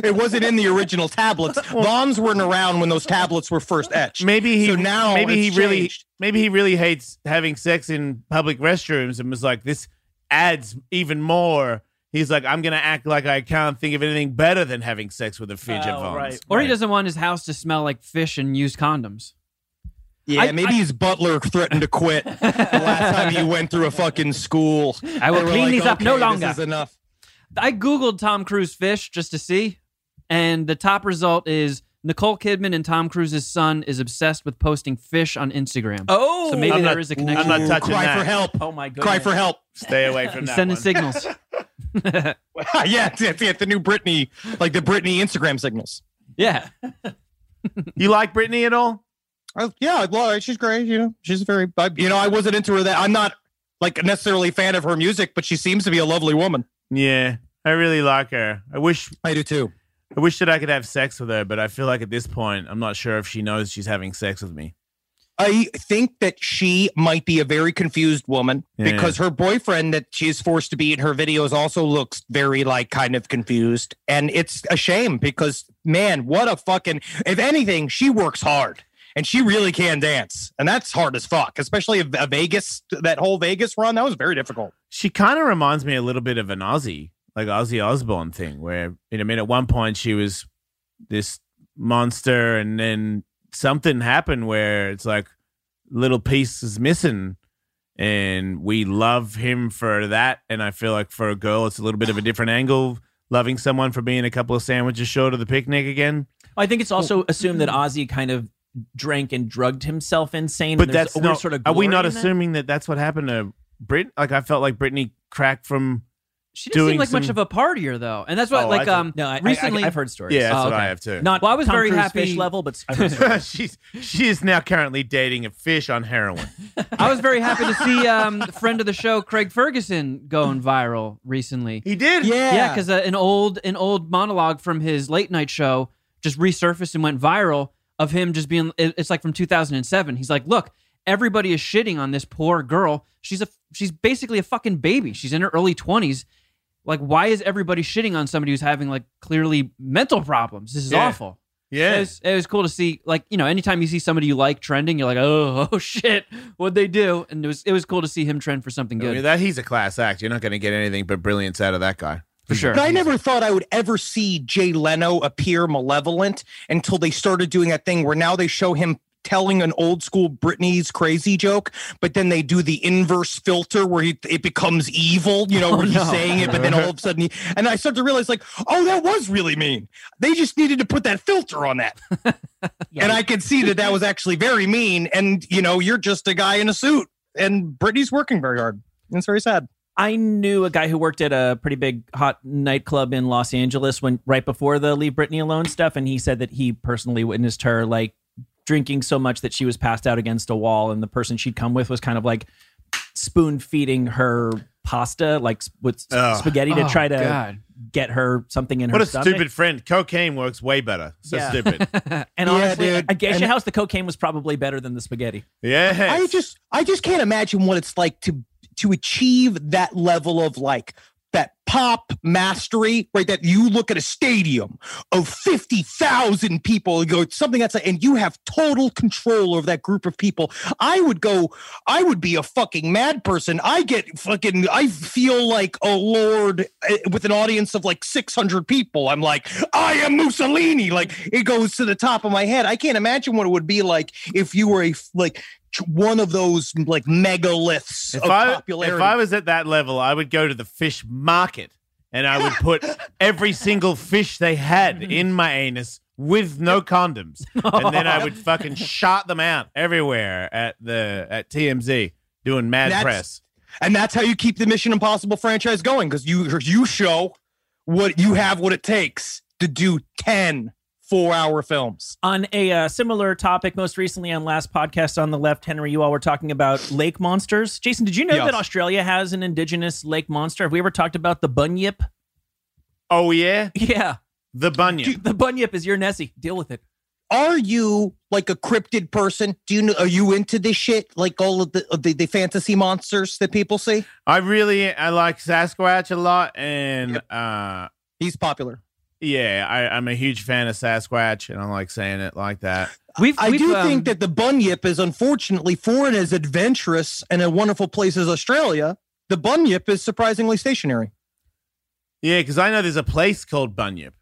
it wasn't in the original tablets Vons weren't around when those tablets were first etched Maybe he So now maybe he it's really maybe he really hates having sex in public restrooms and was like this adds even more. He's like I'm gonna act like I can't think of anything better than having sex with a fish at Oh, Vons. right. Or he doesn't want his house to smell like fish and used condoms. Yeah, I- maybe I- his butler threatened to quit the last time he went through a fucking school. I will clean like, these up no longer." This is enough. I googled Tom Cruise fish just to see, and the top result is Nicole Kidman and Tom Cruise's son is obsessed with posting fish on Instagram. Oh, so maybe I'm there not- is a I'm not Ooh, touching Cry that. for help. oh my god. Cry for help. Stay away from He's that. sending one. signals. yeah, it's, it's, it's the new Britney, like the Britney Instagram signals. yeah. You like Britney at all? Oh, yeah, I love her. She's great. You know, she's very. I, you know, I wasn't into her. That I'm not like necessarily a fan of her music, but she seems to be a lovely woman. Yeah, I really like her. I wish I do too. I wish that I could have sex with her, but I feel like at this point I'm not sure if she knows she's having sex with me. I think that she might be a very confused woman Yeah. because her boyfriend that she's forced to be in her videos also looks very like kind of confused. And it's a shame because man, what a fucking if anything, she works hard and she really can dance. And that's hard as fuck, especially a, a Vegas that whole Vegas run. That was very difficult. She kind of reminds me a little bit of an Ozzy, like Ozzy Osbourne thing, where you know, I mean, at one point she was this monster, and then something happened where it's like little piece is missing, and we love him for that. And I feel like for a girl, it's a little bit of a different angle, loving someone for being a couple of sandwiches short of the picnic again. I think it's also assumed that mm-hmm. Ozzy kind of drank and drugged himself insane. But and that's a not. sort of are we not in that. assuming that that's what happened to Brit? Like I felt like Britney cracked from. She doesn't Doing seem like much of a partier though, and that's what Oh, like I um no I, recently I, have heard stories. Yeah, that's Oh, what I have too. Not Well, I was Tom very Cruise happy- fish level, but I've heard stories. she's she is now currently dating a fish on heroin. I was very happy to see um friend of the show Craig Ferguson going viral recently. He did. Yeah. Yeah, because uh, an old an old monologue from his late night show just resurfaced and went viral of him just being. It's like from 2007. He's like, "Look, everybody is shitting on this poor girl. She's a she's basically a fucking baby. She's in her early 20s. Like, why is everybody shitting on somebody who's having like clearly mental problems? This is Yeah. awful." Yeah. It was, it was cool to see, like you know, anytime you see somebody you like trending, you're like, oh, oh shit, what'd they do? And it was it was cool to see him trend for something I good mean, that he's a class act. You're not going to get anything but brilliance out of that guy. For sure. But I never thought I would ever see Jay Leno appear malevolent until they started doing that thing where now they show him telling an old school Britney's crazy joke, but then they do the inverse filter where he, it becomes evil, you know, oh, where he's saying it, but then all of a sudden, he, and I start to realize, like, oh, that was really mean. They just needed to put that filter on that. And I could see that that was actually very mean. And, you know, you're just a guy in a suit, and Britney's working very hard. And It's very sad. I knew a guy who worked at a pretty big hot nightclub in Los Angeles when right before the Leave Britney Alone stuff, and he said that he personally witnessed her like drinking so much that she was passed out against a wall, and the person she'd come with was kind of like spoon feeding her pasta, like with s- spaghetti to Oh, try to God. get her something in What her What a stomach. stupid friend. Cocaine works way better. So Yeah. stupid. And honestly, dude. at Geisha And- House, the cocaine was probably better than the spaghetti. Yeah. I just I just can't imagine what it's like to to achieve that level of like that pop mastery, right? That you look at a stadium of 50,000 people and go something that's like, and you have total control over that group of people. I would go, I would be a fucking mad person. I get fucking, I feel like a lord eh, with an audience of like 600 people. I'm like, I am Mussolini. Like it goes to the top of my head. I can't imagine what it would be like if you were a like one of those like megaliths If of I, popularity. if I was at that level, I would go to the fish market and I would put every single fish they had in my anus with no condoms. And then I would fucking shot them out everywhere at the at TMZ doing mad That's- press. and that's how you keep the Mission Impossible franchise going because you you show what you have what it takes to do 10 four hour films. On a uh, similar topic, most recently on last podcast on the left, Henry, you all were talking about lake monsters. Jason, did you know Yes. that Australia has an indigenous lake monster? Have we ever talked about the bunyip? Oh yeah, Yeah, the bunyip. the bunyip is your Nessie. Deal with it. Are you like a cryptid person? Do you know are you into this shit like all of the of the, the fantasy monsters that people see? I really I like Sasquatch a lot, and uh, He's popular. Yeah, I, I'm a huge fan of Sasquatch, and I like saying it like that. We've, I we've, do um, think that the bunyip is unfortunately for and as adventurous and a wonderful place as Australia. The bunyip is surprisingly stationary. Yeah, because I know there's a place called Bunyip.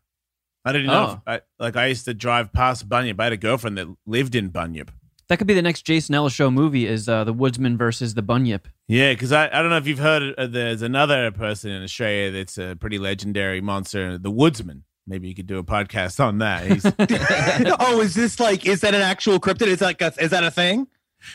I didn't know. Oh. If I, like I used to drive past Bunyip. I had a girlfriend that lived in Bunyip. that could be the next Jason Ellis show movie is uh, the Woodsman versus the Bunyip. Yeah, because I, I don't know if you've heard. Uh, there's another person in Australia that's a pretty legendary monster, the Woodsman. Maybe you could do a podcast on that. He's, oh, is this like is that an actual cryptid? Is that a, is that a thing?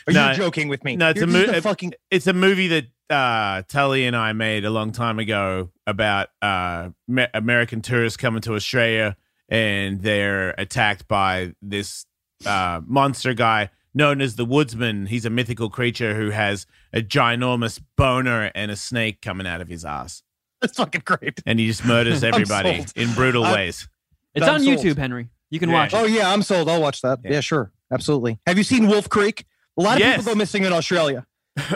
Are No. you joking with me? No, it's You're a just mo- fucking. it's a movie that uh, Tully and I made a long time ago about uh, me- American tourists coming to Australia and they're attacked by this uh, monster guy known as the Woodsman. He's a mythical creature who has a ginormous boner and a snake coming out of his ass. That's fucking great. And he just murders everybody in brutal I'm- ways. It's I'm on sold. YouTube, Henry. You can Yeah. watch it. Oh yeah, I'm sold. I'll watch that. Yeah. Yeah, sure, absolutely. Have you seen Wolf Creek? A lot of Yes. people go missing in Australia.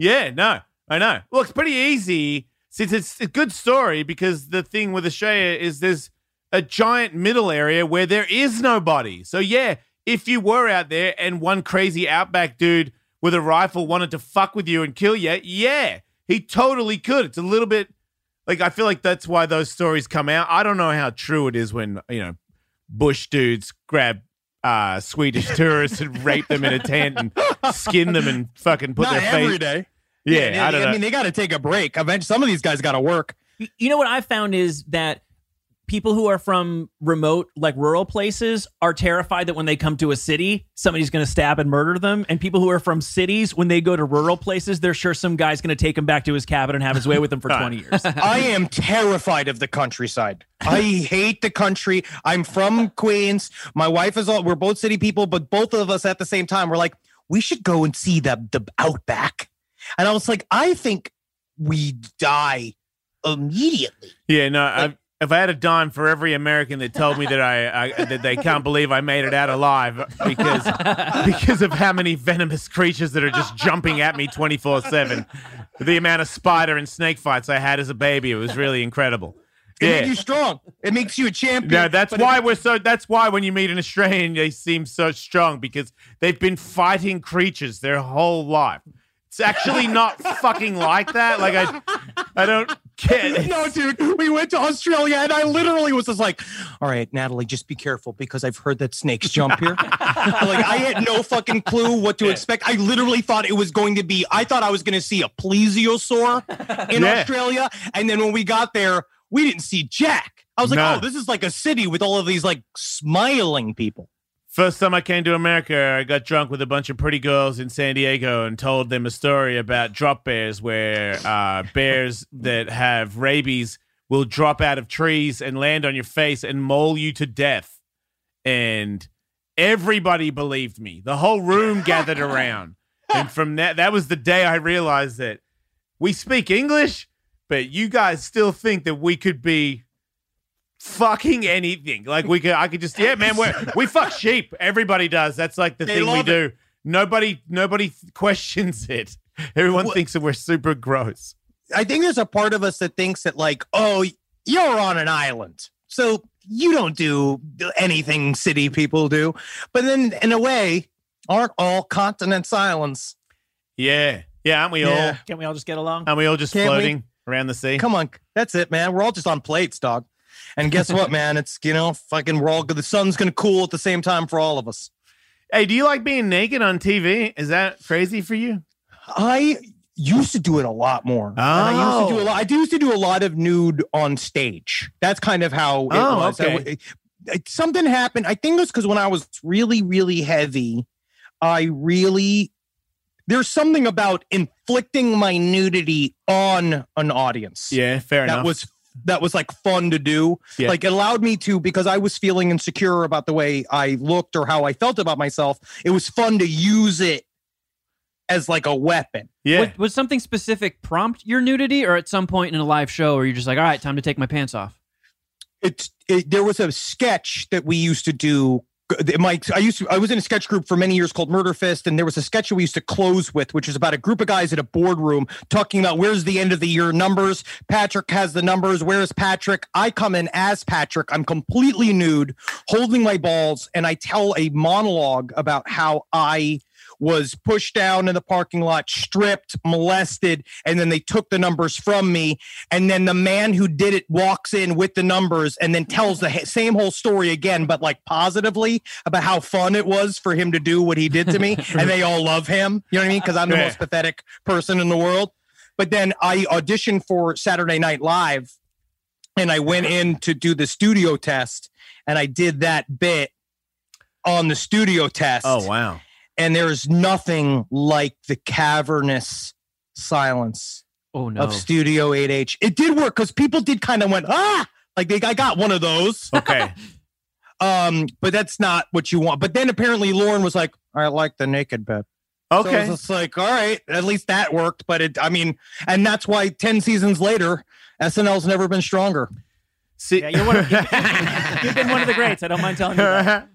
Yeah, no, I know. Well, it's pretty easy since it's a good story because the thing with Australia is there's a giant middle area where there is nobody. So, yeah, if you were out there and one crazy outback dude with a rifle wanted to fuck with you and kill you, yeah, he totally could. It's a little bit like I feel like that's why those stories come out. I don't know how true it is when, you know, bush dudes grab uh, Swedish tourists and rape them in a tent and skin them and fucking put Not their face. every day. Yeah, I don't know. mean, they got to take a break. Eventually, some of these guys got to work. You know what I found is that people who are from remote, like rural places, are terrified that when they come to a city, somebody's going to stab and murder them. And people who are from cities, when they go to rural places, they're sure some guy's going to take them back to his cabin and have his way with them for 20 years. I am terrified of the countryside. I hate the country. I'm from Queens. My wife is all. We're both city people, but both of us at the same time, we're like, we should go and see the the outback. And I was like, I think we die immediately. Yeah, no. I, if I had a dime for every American that told me that I, I that they can't believe I made it out alive because because of how many venomous creatures that are just jumping at me twenty four seven, the amount of spider and snake fights I had as a baby, it was really incredible. It Yeah. makes you strong. It makes you a champion. No, that's why we're so. That's why when you meet an Australian, they seem so strong because they've been fighting creatures their whole life. It's actually not fucking like that. Like I, I don't Get- It. no, dude, we went to Australia and I literally was just like, all right, Natalie, just be careful because I've heard that snakes jump here. like, I had no fucking clue what to expect. I literally thought it was going to be, I thought I was going to see a plesiosaur in Yeah. Australia. And then when we got there, we didn't see Jack. I was like, No. oh, this is like a city with all of these like smiling people. First time I came to America, I got drunk with a bunch of pretty girls in San Diego and told them a story about drop bears, where uh, bears that have rabies will drop out of trees and land on your face and maul you to death. And everybody believed me. The whole room gathered around. And from that, that was the day I realized that we speak English, but you guys still think that we could be fucking anything. Like we could, I could just, yeah, man, we we fuck sheep. Everybody does. That's like the They thing we love do. Nobody, nobody questions it. Everyone What- thinks that we're super gross. I think there's a part of us that thinks that like, oh, you're on an island, so you don't do anything city people do. But then, in a way, aren't all continents islands? Yeah, yeah. Aren't we Yeah. all? Can't we all just get along? Aren't we all just Can't we? floating around the sea? Come on, that's it, man. We're all just on plates, dog. And guess what, man? It's you know, fucking, we're all good. The sun's gonna cool at the same time for all of us. Hey, do you like being naked on TV? Is that crazy for you? I used to do it a lot more. And I used to do a Oh. lot. I used to do a lot of nude on stage. That's kind of how it Oh, was. Okay. w- it- something happened. I think it was because when I was really, really heavy, I really there's something about inflicting my nudity on an audience. Yeah, fair that enough. was that was like fun to do. Yeah. Like it allowed me to because I was feeling insecure about the way I looked or how I felt about myself. It was fun to use it as like a weapon. yeah. Was, was something specific prompt your nudity, or at some point in a live show, where you're just like, all right, time to take my pants off? It's it, there was a sketch that we used to do. My I used to I was in a sketch group for many years called Murder Fist, and there was a sketch we used to close with, which is about a group of guys at a boardroom talking about where's the end of the year numbers. Patrick has the numbers. Where's Patrick? I come in as Patrick. I'm completely nude, holding my balls, and I tell a monologue about how I was pushed down in the parking lot, stripped, molested, and then they took the numbers from me. And then the man who did it walks in with the numbers and then tells the same whole story again, but like positively about how fun it was for him to do what he did to me. and they all love him. You know what I mean? Because I'm the Yeah. most pathetic person in the world. But then I auditioned for Saturday Night Live and I went in to do the studio test and I did that bit on the studio test oh wow. And there's nothing like the cavernous silence Oh no! of Studio 8H. It did work because people did kind of went ah, like they I got one of those. Okay. Um, but that's not what you want. But then apparently Lorne was like, I like the naked bit. So Okay. it's like, all right, at least that worked. But it, I mean, and that's why 10 seasons later, SNL's never been stronger. See, Yeah, you're one of, you've been one of the greats. I don't mind telling you that.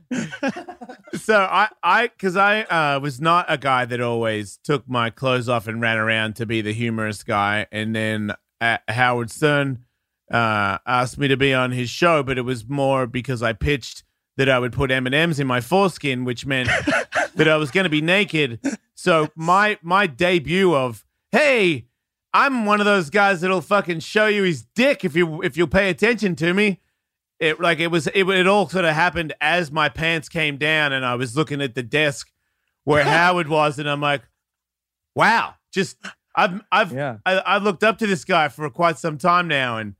so I, I, because I uh, was not a guy that always took my clothes off and ran around to be the humorous guy, and then uh, Howard Stern uh, asked me to be on his show, but it was more because I pitched that I would put M and M's in my foreskin, which meant that I was going to be naked. So my my debut of hey. I'm one of those guys that'll fucking show you his dick if you if you'll pay attention to me it like it was it, it all sort of happened as my pants came down and I was looking at the desk where Howard was and I'm like, wow, just I've I've Yeah. I, I've looked up to this guy for quite some time now and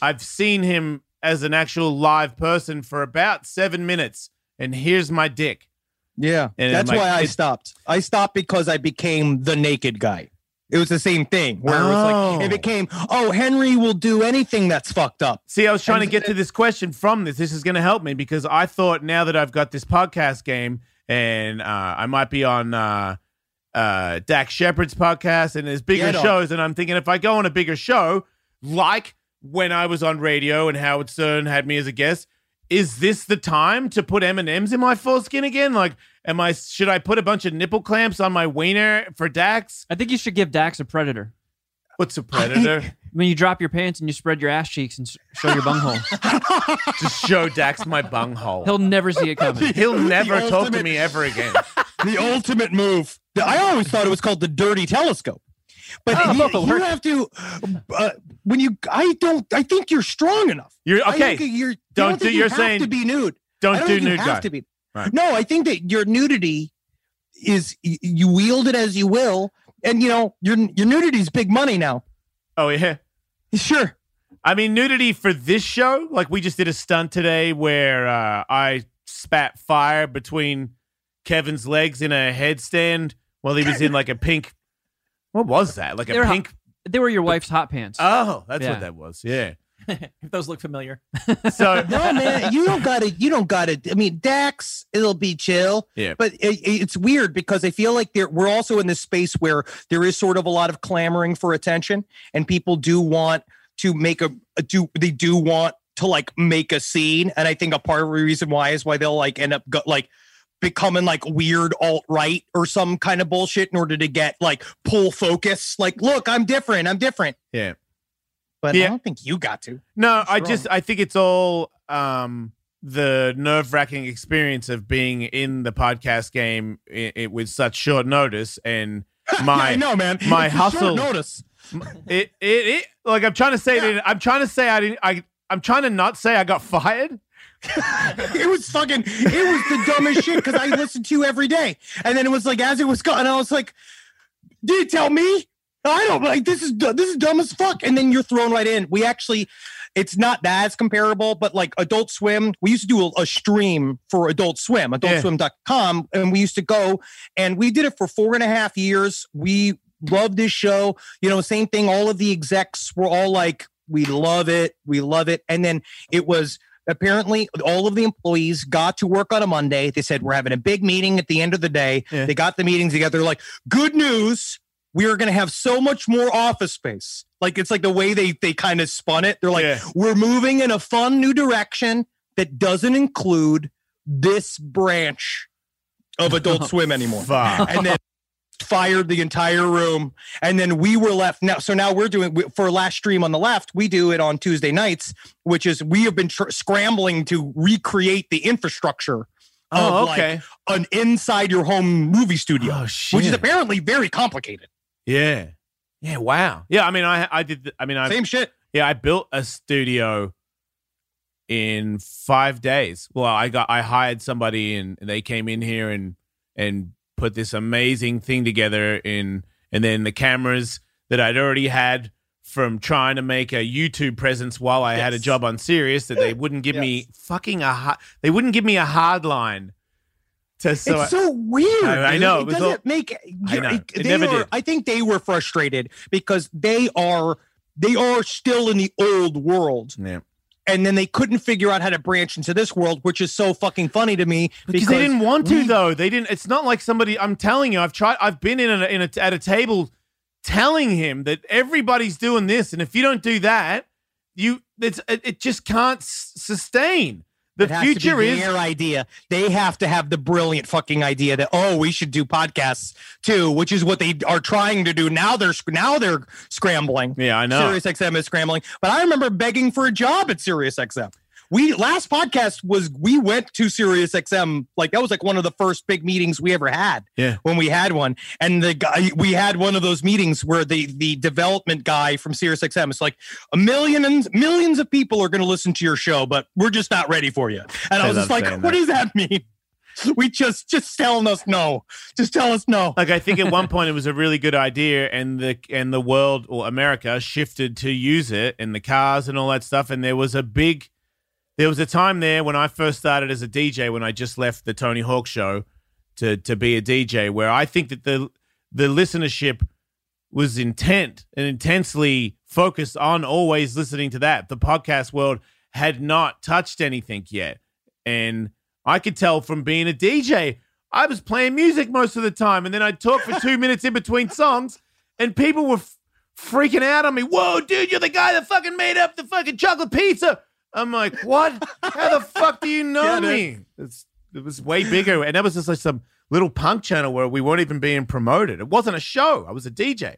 I've seen him as an actual live person for about seven minutes and here's my dick. Yeah. And that's like, why I stopped. I stopped because I became the naked guy. It was the same thing where it was Oh. like, it became, oh, Henry will do anything that's fucked up. See, I was trying to And- get to this question from this. This is going to help me because I thought now that I've got this podcast game and uh, I might be on uh, uh, Dax Shepard's podcast and there's bigger shows, and I'm thinking if I go on a bigger show, like when I was on radio and Howard Stern had me as a guest, is this the time to put M and M's in my foreskin again? Like, am I? Should I put a bunch of nipple clamps on my wiener for Dax? I think you should give Dax a predator. What's a predator? When you drop your pants and you spread your ass cheeks and show your bunghole, Just show Dax my bunghole. he'll never see it coming. He'll never The talk to me ever again. the ultimate move. I always thought it was called the dirty telescope. But Oh, you, you have to uh, when you. I don't. I think you're strong enough. You're I okay. think you're. Don't I do- think you you're have saying to be nude. Don't don't do think you nude have guy. to be. Right. No, I think that your nudity is you wield it as you will, and you know your your nudity is big money now. Oh yeah. Sure. I mean, nudity for this show, like we just did a stunt today where uh, I spat fire between Kevin's legs in a headstand while he was in like a pink. What was that? Like a They're hot- pink. They were your wife's hot pants. Oh, that's Yeah. what that was. Yeah. if those look familiar. So No, man, you don't got to. You don't got to. I mean, Dax, it'll be chill. Yeah. But it, it's weird because I feel like there, we're also in this space where there is sort of a lot of clamoring for attention, and people do want to make a, a do. They do want to like make a scene, and I think a part of the reason why is why they'll like end up go, like becoming like weird alt right or some kind of bullshit in order to get like pull focus. Like, look, I'm different. I'm different. yeah. But Yeah. I don't think you got to. No, I wrong? just I think it's all um the nerve wracking experience of being in the podcast game i i with such short notice and my I know, man. my It's hustle- notice. it, it it like I'm trying to say that I'm trying to say I didn't I I'm trying to not say I got fired. it was fucking it was the dumbest shit because I listened to you every day. And then it was like as it was going, I was like, Did you tell me? I don't like this is this is dumb as fuck. And then you're thrown right in. We actually it's not that as comparable, but like Adult Swim, we used to do a, a stream for Adult Swim, adultswim.com, and we used to go and we did it for four and a half years. We loved this show. You know, same thing. All of the execs were all like, we love it, we love it. And then it was apparently all of the employees got to work on a Monday. They said, We're having a big meeting at the end of the day. Yeah. They got the meetings together. Like, Good news. We are going to have so much more office space. Like it's like the way they they kind of spun it. They're like, Yeah. we're moving in a fun new direction that doesn't include this branch of Adult Swim anymore Fuck. and then fired the entire room and then we were left now so now we're doing for last stream on the left we do it on tuesday nights which is we have been tr- scrambling to recreate the infrastructure Oh, okay. like an inside your home movie studio Oh which is apparently very complicated yeah. Yeah. Wow. Yeah. I mean, I I did. I mean, I same shit Yeah, I built a studio in five days. Well, I got I hired somebody and they came in here and and put this amazing thing together in and then the cameras that I'd already had from trying to make a YouTube presence while I had a job on Sirius that they wouldn't give me fucking a ha- they wouldn't give me a hard line so it's so weird. I- I know, it It doesn't all- make. I know. It they never are- did. I think they were frustrated because they are they are still in the old world, yeah. and then they couldn't figure out how to branch into this world, which is so fucking funny to me because they didn't want to we- though they didn't it's not like somebody i'm telling you i've tried i've been in a, in a at a table telling him that everybody's doing this and if you don't do that you it's it, it just can't s- sustain the It has to be future is their idea. They have to have the brilliant fucking idea that oh, we should do podcasts too, which is what they are trying to do now. They're now they're scrambling. yeah i know Sirius XM is scrambling. But I remember begging for a job at Sirius XM. We last podcast was we went to Sirius XM like that was like one of the first big meetings we ever had. Yeah. When we had one. And the guy we had one of those meetings where the the development guy from Sirius XM is like a million and millions of people are gonna listen to your show, but we're just not ready for you. And I I was just like, what that. does that mean? We just just telling us no. Just tell us no. like I think at one point it was a really good idea, and the and the world or America shifted to use it in the cars and all that stuff. And there was a big, there was a time there when I first started as a DJ when I just left the Tony Hawk show to to be a DJ, where I think that the the listenership was intent and intensely focused on always listening to that. The podcast world had not touched anything yet. And I could tell from being a DJ, I was playing music most of the time. And then I'd talk for two minutes in between songs, and people were f- freaking out on me. Whoa, dude, you're the guy that fucking made up the fucking chocolate pizza. I'm like, what? How the fuck do you know Yeah, me? It's, it was way bigger. And that was just like some little punk channel where we weren't even being promoted. It wasn't a show. I was a DJ.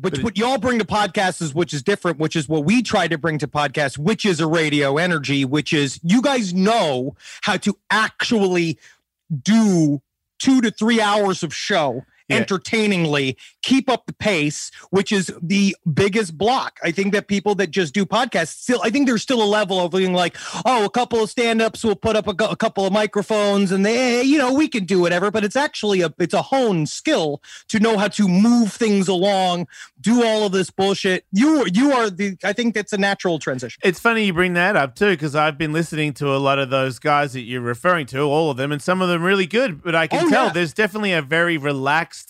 Which what y'all bring to podcasts is which is different, which is what we try to bring to podcasts, which is a radio energy, which is you guys know how to actually do two to three hours of show entertainingly, keep up the pace, which is the biggest block. I think that people that just do podcasts still, I think there's still a level of being like, oh, a couple of stand-ups will put up a, a couple of microphones and they, you know, we can do whatever. But it's actually a, it's a honed skill to know how to move things along, do all of this bullshit. You, you are the. I think that's a natural transition. It's funny you bring that up too, because I've been listening to a lot of those guys that you're referring to, all of them, and some of them really good. But I can Oh, tell yeah. there's definitely a very relaxed.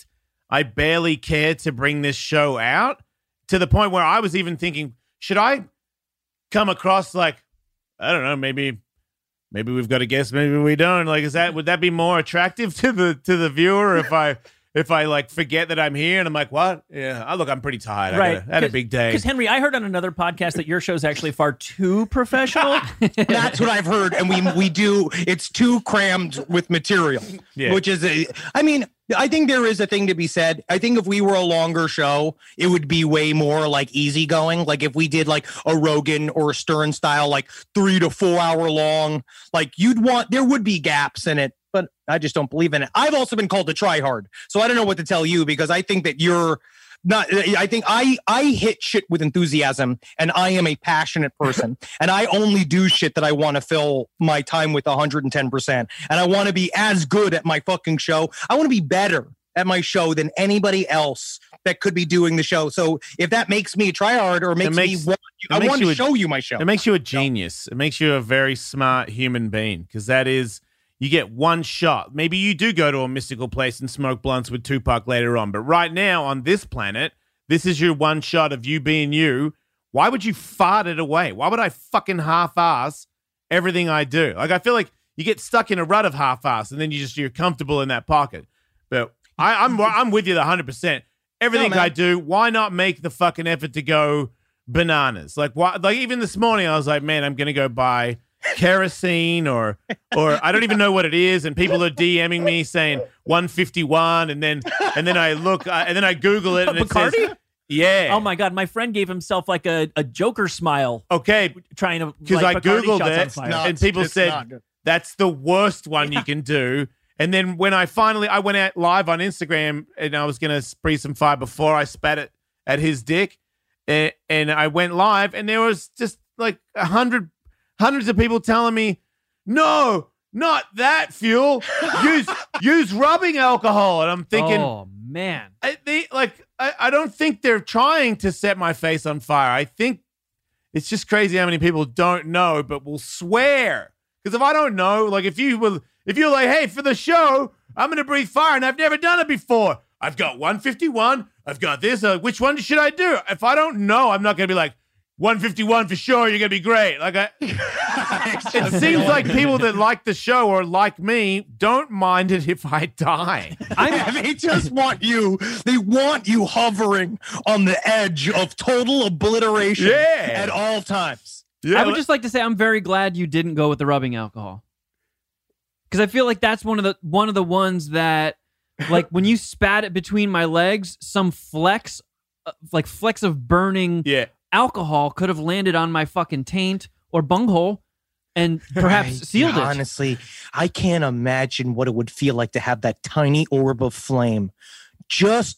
I barely care to bring this show out to the point where I was even thinking, should I come across like, I don't know, maybe, maybe we've got a guest, maybe we don't. Like, is that would that be more attractive to the to the viewer if I if I like forget that I'm here and I'm like, what? Yeah, I look, I'm pretty tired. I Right. gotta- I had a big day. Because Henry, I heard on another podcast that your show's actually far too professional. That's what I've heard, and we we do. It's too crammed with material, Yeah. which is. A, I mean, I think there is a thing to be said. I think if we were a longer show, it would be way more like easygoing. Like if we did like a Rogan or a Stern style, like three to four hour long. Like you'd want there would be gaps in it, but I just don't believe in it. I've also been called to try hard, so I don't know what to tell you because I think that you're not i think i i hit shit with enthusiasm and i am a passionate person and i only do shit that i want to fill my time with 110% and i want to be as good at my fucking show i want to be better at my show than anybody else that could be doing the show so if that makes me try hard or makes, makes- me want it i want you to a- show you my show It makes you a genius. It makes you a very smart human being because that is you get one shot. Maybe you do go to a mystical place and smoke blunts with Tupac later on, but right now on this planet, this is your one shot of you being you. Why would you fart it away? Why would I fucking half-ass everything I do? Like I feel like you get stuck in a rut of half-ass and then you just you're comfortable in that pocket. But I, I'm I'm with you the hundred percent. Everything man. I do, why not make the fucking effort to go bananas? Like why? Like even this morning, I was like, man, I'm gonna go buy kerosene or or I don't even know what it is, and people are DMing me saying 151, and then and then I look uh, and then I Google it, and it says, Bacardi? yeah, oh my god, my friend gave himself like a, a Joker smile. Okay, trying to because like, I Bacardi googled shots it, not- and people said that's the worst one you can do. And then when I finally I went out live on Instagram and I was gonna breathe some fire before I spat it at his dick, and, and I went live and there was just like a hundred hundreds of people telling me, no, not that fuel. Use use rubbing alcohol. And I'm thinking, oh man, I, they like I, I don't think they're trying to set my face on fire. I think it's just crazy how many people don't know but will swear. Because if I don't know, like if you will if you're like, hey, for the show, I'm gonna breathe fire and I've never done it before. I've got 151, I've got this, uh, which one should I do? If I don't know, I'm not gonna be like 151 for sure, you're gonna be great. Like I it seems like people that like the show or like me don't mind it if I die. I, they just want you. They want you hovering on the edge of total obliteration Yeah. at all times. Yeah, I would just like to say I'm very glad you didn't go with the rubbing alcohol. Cuz I feel like that's one of the one of the ones that like when you spat it between my legs, some flex, uh, like flex of burning yeah. Alcohol could have landed on my fucking taint or bunghole and perhaps I- sealed it. Honestly, I can't imagine what it would feel like to have that tiny orb of flame just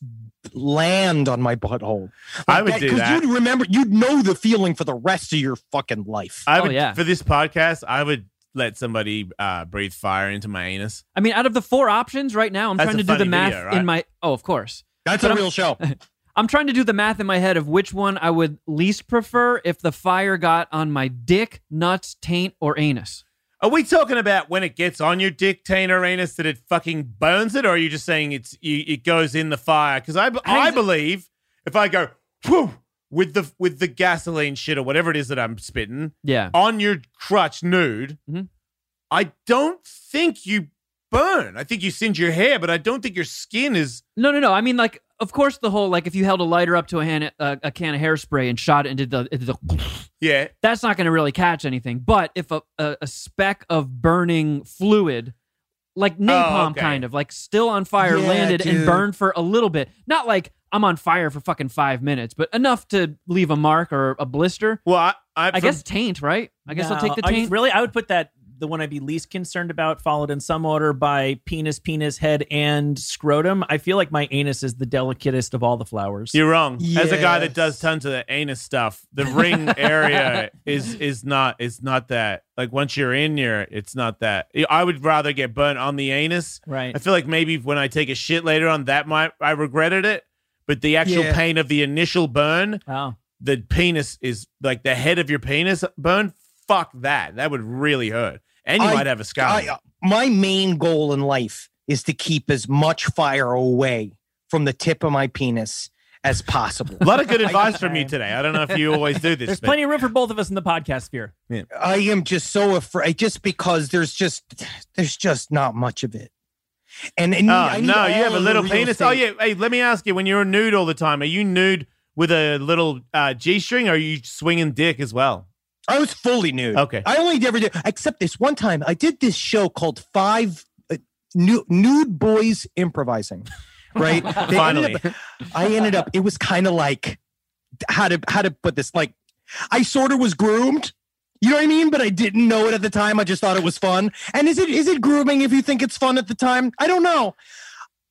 land on my butthole. I would do that. You'd remember, you'd know the feeling for the rest of your fucking life. I Oh, yeah. for this podcast. I would let somebody uh, breathe fire into my anus. I mean, out of the four options right now, I'm That's trying to do the math video, right? in my Oh, of course. That's but a I'm- real show. I'm trying to do the math in my head of which one I would least prefer if the fire got on my dick, nuts, taint, or anus. Are we talking about when it gets on your dick, taint, or anus that it fucking burns it, or are you just saying it's you, it goes in the fire? Because I, I think- believe if I go whew, with the with the gasoline shit or whatever it is that I'm spitting Yeah. on your crutch nude, Mhm. I don't think you burn. I think you singe your hair, but I don't think your skin is. No, no, no. I mean, like, of course, the whole like if you held a lighter up to a, hand, uh, a can of hairspray and shot it into the, into the Yeah, that's not going to really catch anything. But if a, a, a speck of burning fluid, like napalm, okay. kind of like still on fire, Yeah, landed and burned for a little bit, not like I'm on fire for fucking five minutes, but enough to leave a mark or a blister. well, I, I, I from- guess taint, right? I guess I'll take the No, are you- taint. really, I would put that the one I'd be least concerned about, followed in some order by penis, penis, head, and scrotum. I feel like my anus is the delicatest of all the flowers. You're wrong. As a guy that does tons of the anus stuff, the ring area is is not is not that. Like once you're in here, it's not that. I would rather get burnt on the anus. Right. I feel like maybe when I take a shit later on, that might I regretted it. But the actual Yeah. pain of the initial burn, Wow. the penis is like the head of your penis burn. Fuck that. That would really hurt, and you I- might have a scar. I, uh, my main goal in life is to keep as much fire away from the tip of my penis as possible. a lot of good advice from you today. I don't know if you always do this. There's but- plenty of room for both of us in the podcast sphere. I am just so afraid, just because there's just there's just not much of it. And, and Oh I need no, you have a little real penis. Oh yeah. Hey, let me ask you: When you're nude all the time, are you nude with a little uh, g-string, or are you swinging dick as well? I was fully nude. Okay. I only ever did, except this one time, I did this show called Five uh, Nu- Nude Boys Improvising. Right? They ended Finally. up- I ended up. It was kind of like how to how to put this. Like I sort of was groomed. You know what I mean? But I didn't know it at the time. I just thought it was fun. And is it is it grooming if you think it's fun at the time? I don't know.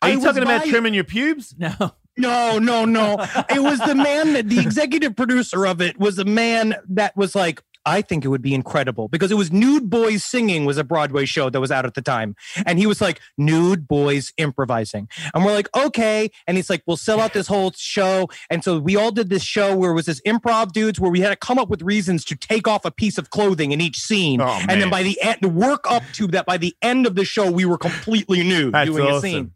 Are you was talking about by- trimming your pubes? No. No, no, no. It was the man that the executive producer of it was a man that was like, I think it would be incredible because it was Nude Boys Singing was a Broadway show that was out at the time. And he was like, Nude Boys Improvising. And we're like, okay. And he's like, we'll sell out this whole show. And so we all did this show where it was this improv dudes where we had to come up with reasons to take off a piece of clothing in each scene. Oh, and then by the end, the work up to that, by the end of the show, we were completely nude That's doing a scene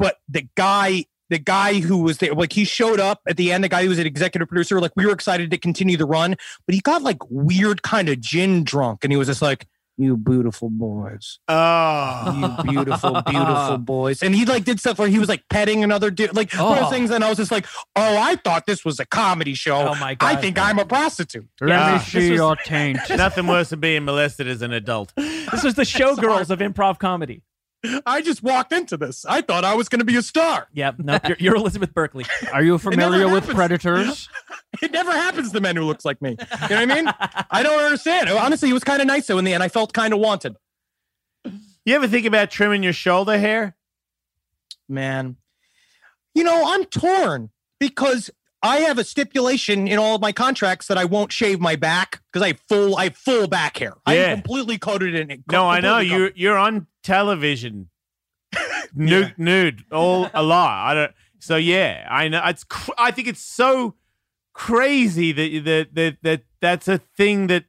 but the guy the guy who was there like he showed up at the end the guy who was an executive producer like we were excited to continue the run but he got like weird kind of gin drunk and he was just like you beautiful boys Oh, you beautiful beautiful boys and he like did stuff where he was like petting another dude like one Oh. those things and i was just like oh i thought this was a comedy show Oh my god! i God. think i'm a prostitute Yeah, Let me see was- your taint. nothing worse than being molested as an adult. This was the showgirls of improv comedy. I just walked into this i thought i was going to be a star Yep. Nope. You're, you're Elizabeth Berkley. Are you familiar with predators? It never happens to men who looks like me. You know what I mean? I don't understand. Honestly, it was kind of nice though in the end. I felt kind of wanted. You ever think about trimming your shoulder hair? Man, you know, I'm torn because I have a stipulation in all of my contracts that I won't shave my back because I have full I have full back hair. Yeah. I'm completely coated in it. No, I know completely you. You're on television, nude, nude, all a lot. I don't. So yeah, I know. It's. Cr- I think it's so crazy that that that that that's a thing that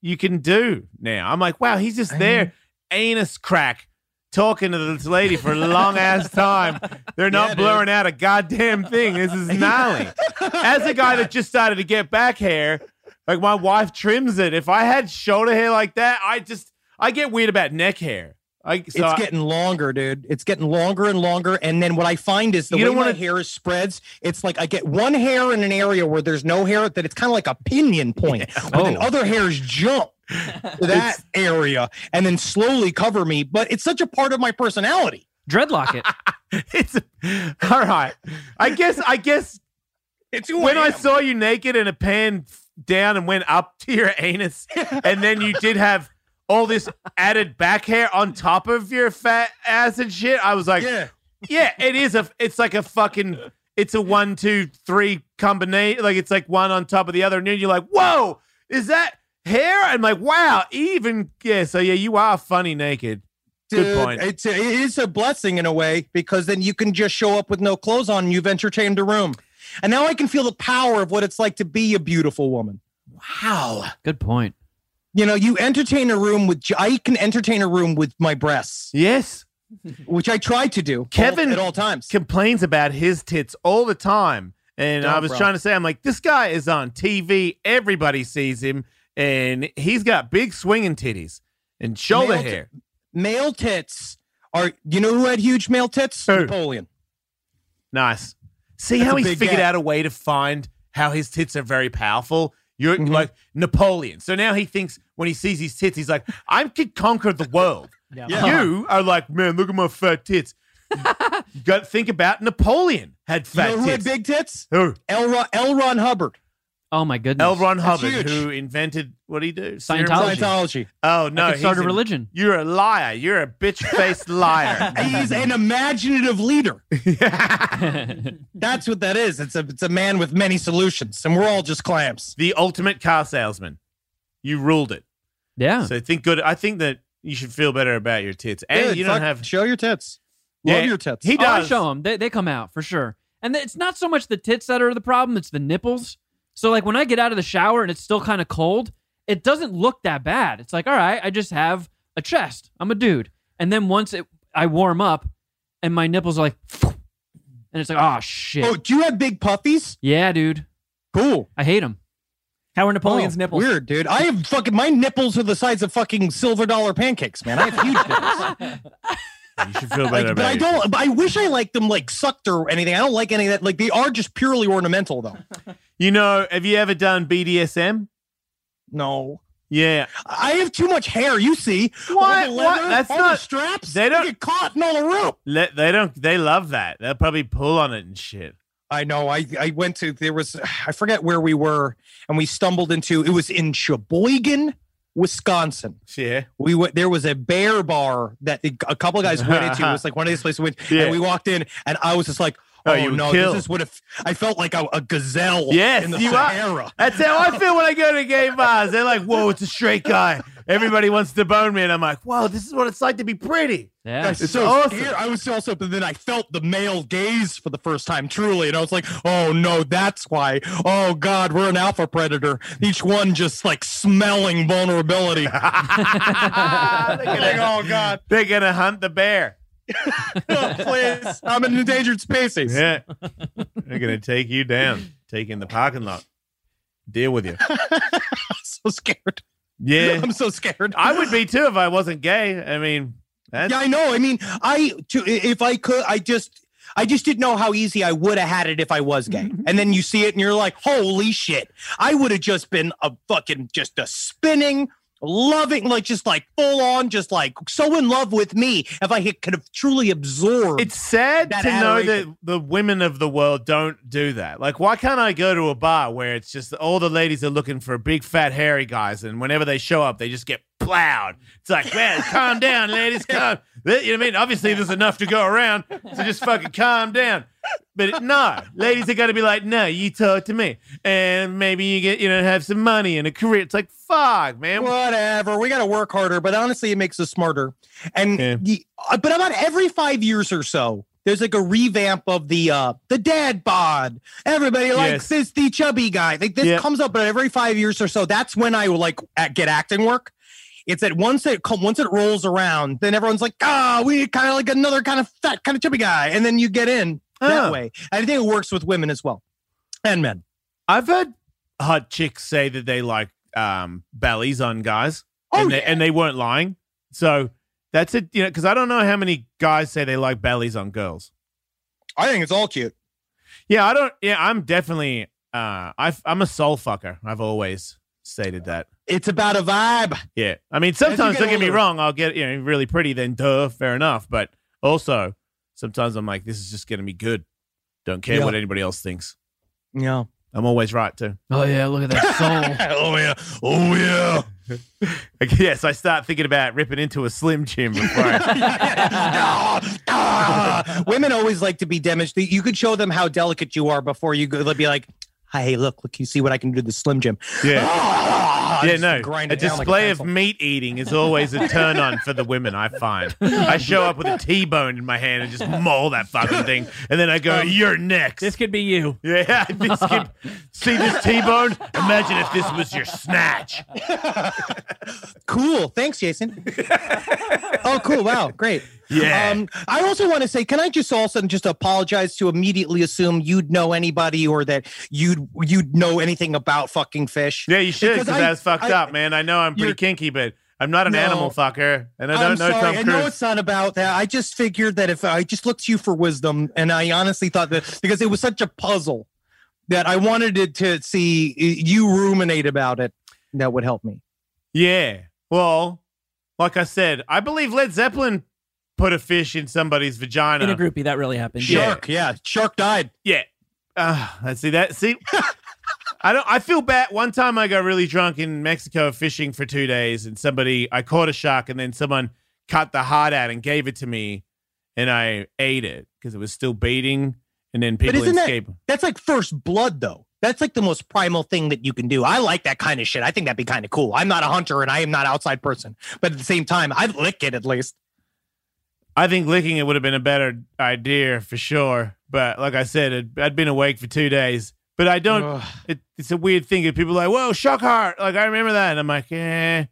you can do now. I'm like, wow, he's just there, anus crack, talking to this lady for a long ass time. They're not Yeah, blurring out a goddamn thing. This is gnarly. As a guy that just started to get back hair, like my wife trims it. If I had shoulder hair like that, I just I get weird about neck hair. I so it's I- getting longer, dude. It's getting longer and longer. And then what I find is the You way don't my hair is spreads, it's like I get one hair in an area where there's no hair, that it's kind of like a pinion point. But then Oh. other hairs jump to that area and then slowly cover me. But it's such a part of my personality. Dreadlock it. it's all right. I guess I guess It's when I, I saw you naked and a panned down and went up to your anus, and then you did have all this added back hair on top of your fat ass and shit, I was like, yeah. yeah, it is a. It's like a fucking. It's a one, two, three combination. Like it's like one on top of the other, and then you're like, whoa, is that hair? I'm like, wow, even yeah. So yeah, you are funny naked. Good point. It's a, it is a blessing in a way because then you can just show up with no clothes on and you've entertained a room. And now I can feel the power of what it's like to be a beautiful woman. Wow. Good point. You know, you entertain a room with, I can entertain a room with my breasts, Yes. which I try to do all- Kevin at all times. complains about his tits all the time. And oh, I Don't, was bro. trying to say, I'm like, this guy is on TV. Everybody sees him, and he's got big swinging titties and shoulder Male t- hair. male tits are, you know who had huge male tits? Who? Napoleon. Nice. See That's how he's figured gap. out a way to find how his tits are very powerful. You're Mhm. like Napoleon. So now he thinks when he sees his tits, he's like, I could conquer the world. Yeah. Yeah. You are like, man, look at my fat tits. you got to think about Napoleon had You fat know who had tits. big tits? Who? L. Ron, L. Ron Hubbard. Oh my goodness. L. Ron That's Hubbard, huge. who invented what did he do? Serum Scientology. Scientology. Oh no, I could start he's a religion. You're a liar. You're a bitch faced liar. He's an imaginative leader. That's what that is. It's a it's a man with many solutions, and we're all just clamps. the ultimate car salesman. You ruled it. yeah. So think good. I think that you should feel better about your tits, and Dude, you don't fuck, have. show your tits. Love Yeah, your tits. He Oh, I does. show them. They, they come out for sure. And it's not so much the tits that are the problem, it's the nipples. So, like, when I get out of the shower and it's still kind of cold, it doesn't look that bad. It's like, all right, I just have a chest. I'm a dude. And then once it, I warm up and my nipples are like, and it's like, oh, shit. oh, do you have big puffies? Yeah, dude. Cool. I hate them. How are Napoleon's Oh, nipples? Weird, dude. I have fucking my nipples are the size of fucking silver dollar pancakes, man. I have huge nipples. You should feel better Like, about but I don't. But I wish I liked them like sucked or anything. I don't like any of that. Like they are just purely ornamental, though. You know, have you ever done BDSM? No, Yeah. I have too much hair. You see, What? All the What? leather, That's all the not- straps. they don't- get caught in all the rope. Let, they don't. They love that. They'll probably pull on it and shit. I know. I I went to there was I forget where we were, and we stumbled into it was in Sheboygan, Wisconsin. Yeah. We went. There was a bear bar that a couple of guys went into. It was like one of these places. We went, Yeah. And we walked in, and I was just like, Oh, "Oh, you were no, killed. this is what if I felt like a, a gazelle Yes, in the you are. Sahara." That's how I feel when I go to gay bars. They're like, "Whoa, it's a straight guy." Everybody wants to bone me, and I'm like, "Whoa, this is what it's like to be pretty." Yeah. It's It's so awesome. scared. I was also, but then I felt the male gaze for the first time, truly, and I was like, "Oh no, that's why." Oh God, we're an alpha predator. Each one just like smelling vulnerability. they're, gonna, oh God, they're gonna hunt the bear. Oh, please, I'm an endangered species. Yeah, they're gonna take you down, take in the parking lot, deal with you. so scared. Yeah, I'm so scared. I would be too if I wasn't gay. I mean, that's, Yeah, I know. I mean, I to if I could, I just. I just didn't know how easy I would have had it if I was gay. Mm-hmm. And then you see it and you're like, holy shit. I would have just been a fucking, just a spinning, loving, like just like full on, just like so in love with me if I could have truly absorbed. It's sad to know that the women of the world don't do that. Like, why can't I go to a bar where it's just all the ladies are looking for big, fat, hairy guys, and whenever they show up, they just get plowed? It's like, man, calm down, ladies, calm. You know what I mean? Obviously, there's enough to go around, so just fucking calm down. But no, ladies are gonna be like, no, you talk to me, and maybe you get, you know, have some money and a career. It's like, fuck, man. Whatever. We got to work harder, but honestly, it makes us smarter. And Yeah. the, uh, but about every five years or so, there's like a revamp of the uh the dad bod. Everybody likes Yes. this the chubby guy. Like this Yeah. comes up but every five years or so. That's when I like get acting work. It's that once it once it rolls around, then everyone's like, ah, we kind of like another kind of fat, kind of chubby guy, and then you get in that Oh. way. And I think it works with women as well, and men. I've heard hot chicks say that they like um, bellies on guys, Oh, and, they, yeah. and they weren't lying. So that's it, you know, because I don't know how many guys say they like bellies on girls. I think it's all cute. Yeah, I don't. Yeah, I'm definitely. Uh, i I'm a soul fucker. I've always stated that. It's about a vibe. Yeah, I mean, sometimes don't get me wrong. I'll get you know really pretty, then duh, fair enough. But also, sometimes I'm like, this is just gonna be good. Don't care Yeah. what anybody else thinks. Yeah. I'm always right too. Oh, yeah. Look at that soul. oh yeah. Oh yeah. Like, yes, I start thinking about ripping into a Slim Jim before. I. Women always like to be demonstrated. You could show them how delicate you are before you go. They'll be like, "Hey, look, look, you see what I can do to the Slim Jim." yeah. Ah, Yeah, no. grind A it down like display of meat eating is always a turn on for the women, I find. I show up with a T bone in my hand and just maul that fucking thing. And then I go, You're next. This could be you. yeah, this could, see this T bone? Imagine if this was your snatch. Cool. Thanks, Jason. oh, cool. Wow, great. Yeah. Um, I also want to say, can I just also just apologize to immediately assume you'd know anybody or that you'd you'd know anything about fucking fish? yeah, you should, because I- that's fucked I- up, man. I know I'm pretty kinky, but I'm not an No. animal fucker. And I I'm don't know sorry. I know it's not about that. I just figured that if I just looked to you for wisdom, and I honestly thought that because it was such a puzzle that I wanted it to see you ruminate about it, that would help me. Yeah. Well, like I said, I believe Led Zeppelin put a fish in somebody's vagina. In a groupie, that really happened. Shark, yeah, shark died. Yeah. Uh, I see that. See, I don't. I feel bad. One time I got really drunk in Mexico fishing for two days, and somebody I caught a shark, and then someone cut the heart out and gave it to me, and I ate it because it was still beating, and then people isn't that- escape. That's like first blood, though. That's like the most primal thing that you can do. I like that kind of shit. I think that'd be kind of cool. I'm not a hunter and I am not outside person, but at the same time, I'd lick it at least. I think licking it would have been a better idea for sure. But like I said, it, I'd been awake for two days. But I don't. It, it's a weird thing. If people are like, "Whoa, shock heart!" Like I remember that, and I'm like, "Eh."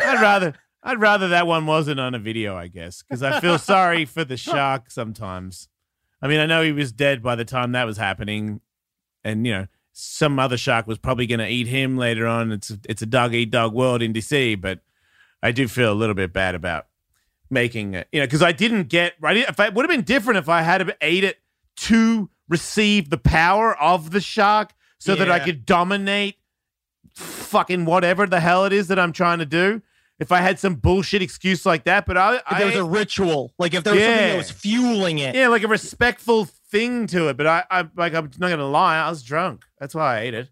I'd rather. I'd rather that one wasn't on a video, I guess, because I feel sorry for the shark sometimes. I mean, I know he was dead by the time that was happening, and you know, some other shark was probably going to eat him later on. It's it's a dog eat dog world in DC, but I do feel a little bit bad about making it, you know, because I didn't get right. If I, it would have been different if I had ate it to receive the power of the shark, so that I could dominate fucking whatever the hell it is that I'm trying to do. If I had some bullshit excuse like that, but I, there was a ritual, like if there was something that was fueling it. yeah, like a respectful thing to it. But I, I like, I'm not gonna lie, I was drunk. That's why I ate it.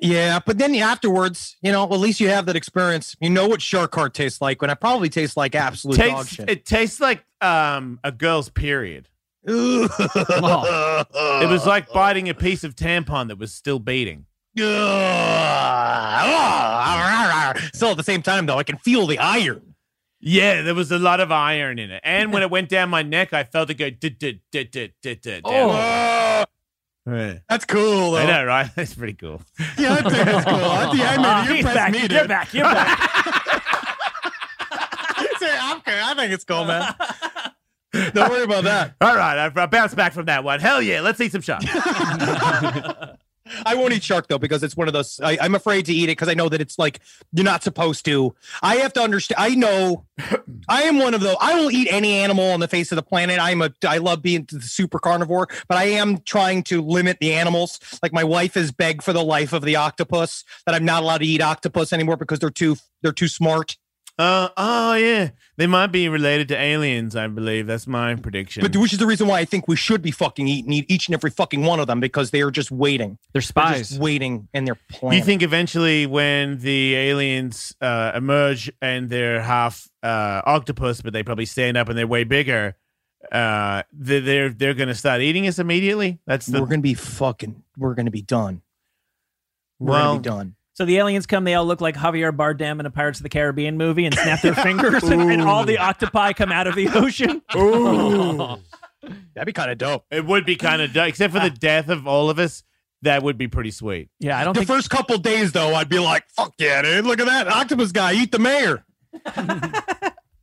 Yeah, but then afterwards, you know, at least you have that experience. You know what shark heart tastes like, when it probably tastes like absolute dog shit. it tastes like um a girl's period. it It was like biting a piece of tampon that was still beating. Still at the same time, though, I can feel the iron. Yeah, there was a lot of iron in it, and when it went down my neck, I felt it go. dit, dit, dit, dit, dit, dit, down. Yeah. that's cool, though. I know, right? That's pretty cool. Yeah, I think it's cool. I think I Oh, maybe he's you back. me, You're back. You're back. Say, I'm okay. I think it's cool, man. Don't worry about that. All right, I, I bounced back from that one. Hell yeah, let's eat some shots. I won't eat shark though because it's one of those. I, I'm afraid to eat it because I know that it's like you're not supposed to. I have to understand. I know. I am one of those. I will eat any animal on the face of the planet. I'm a. I love being the super carnivore, but I am trying to limit the animals. Like my wife has begged for the life of the octopus that I'm not allowed to eat octopus anymore because they're too they're too smart. Uh, oh yeah, they might be related to aliens. I believe that's my prediction. But which is the reason why I think we should be fucking eating eat each and every fucking one of them because they are just waiting. They're They're spies. just waiting in their Do planet. you think eventually, when the aliens uh, emerge and they're half uh, octopus, but they probably stand up and they're way bigger, uh, they- they're they're going to start eating us immediately? That's the we're gonna be fucking. We're gonna be done. We're Well, gonna be done. So the aliens come, they all look like Javier Bardem in a Pirates of the Caribbean movie and snap their fingers, and, and all the octopi come out of the ocean. Ooh. That'd be kind of dope. It would be kind of dope, except for the ah. death of all of us. That would be pretty sweet. Yeah, I don't think The think. first couple days, though, I'd be like, "Fuck yeah, dude! Look at that octopus guy eat the mayor."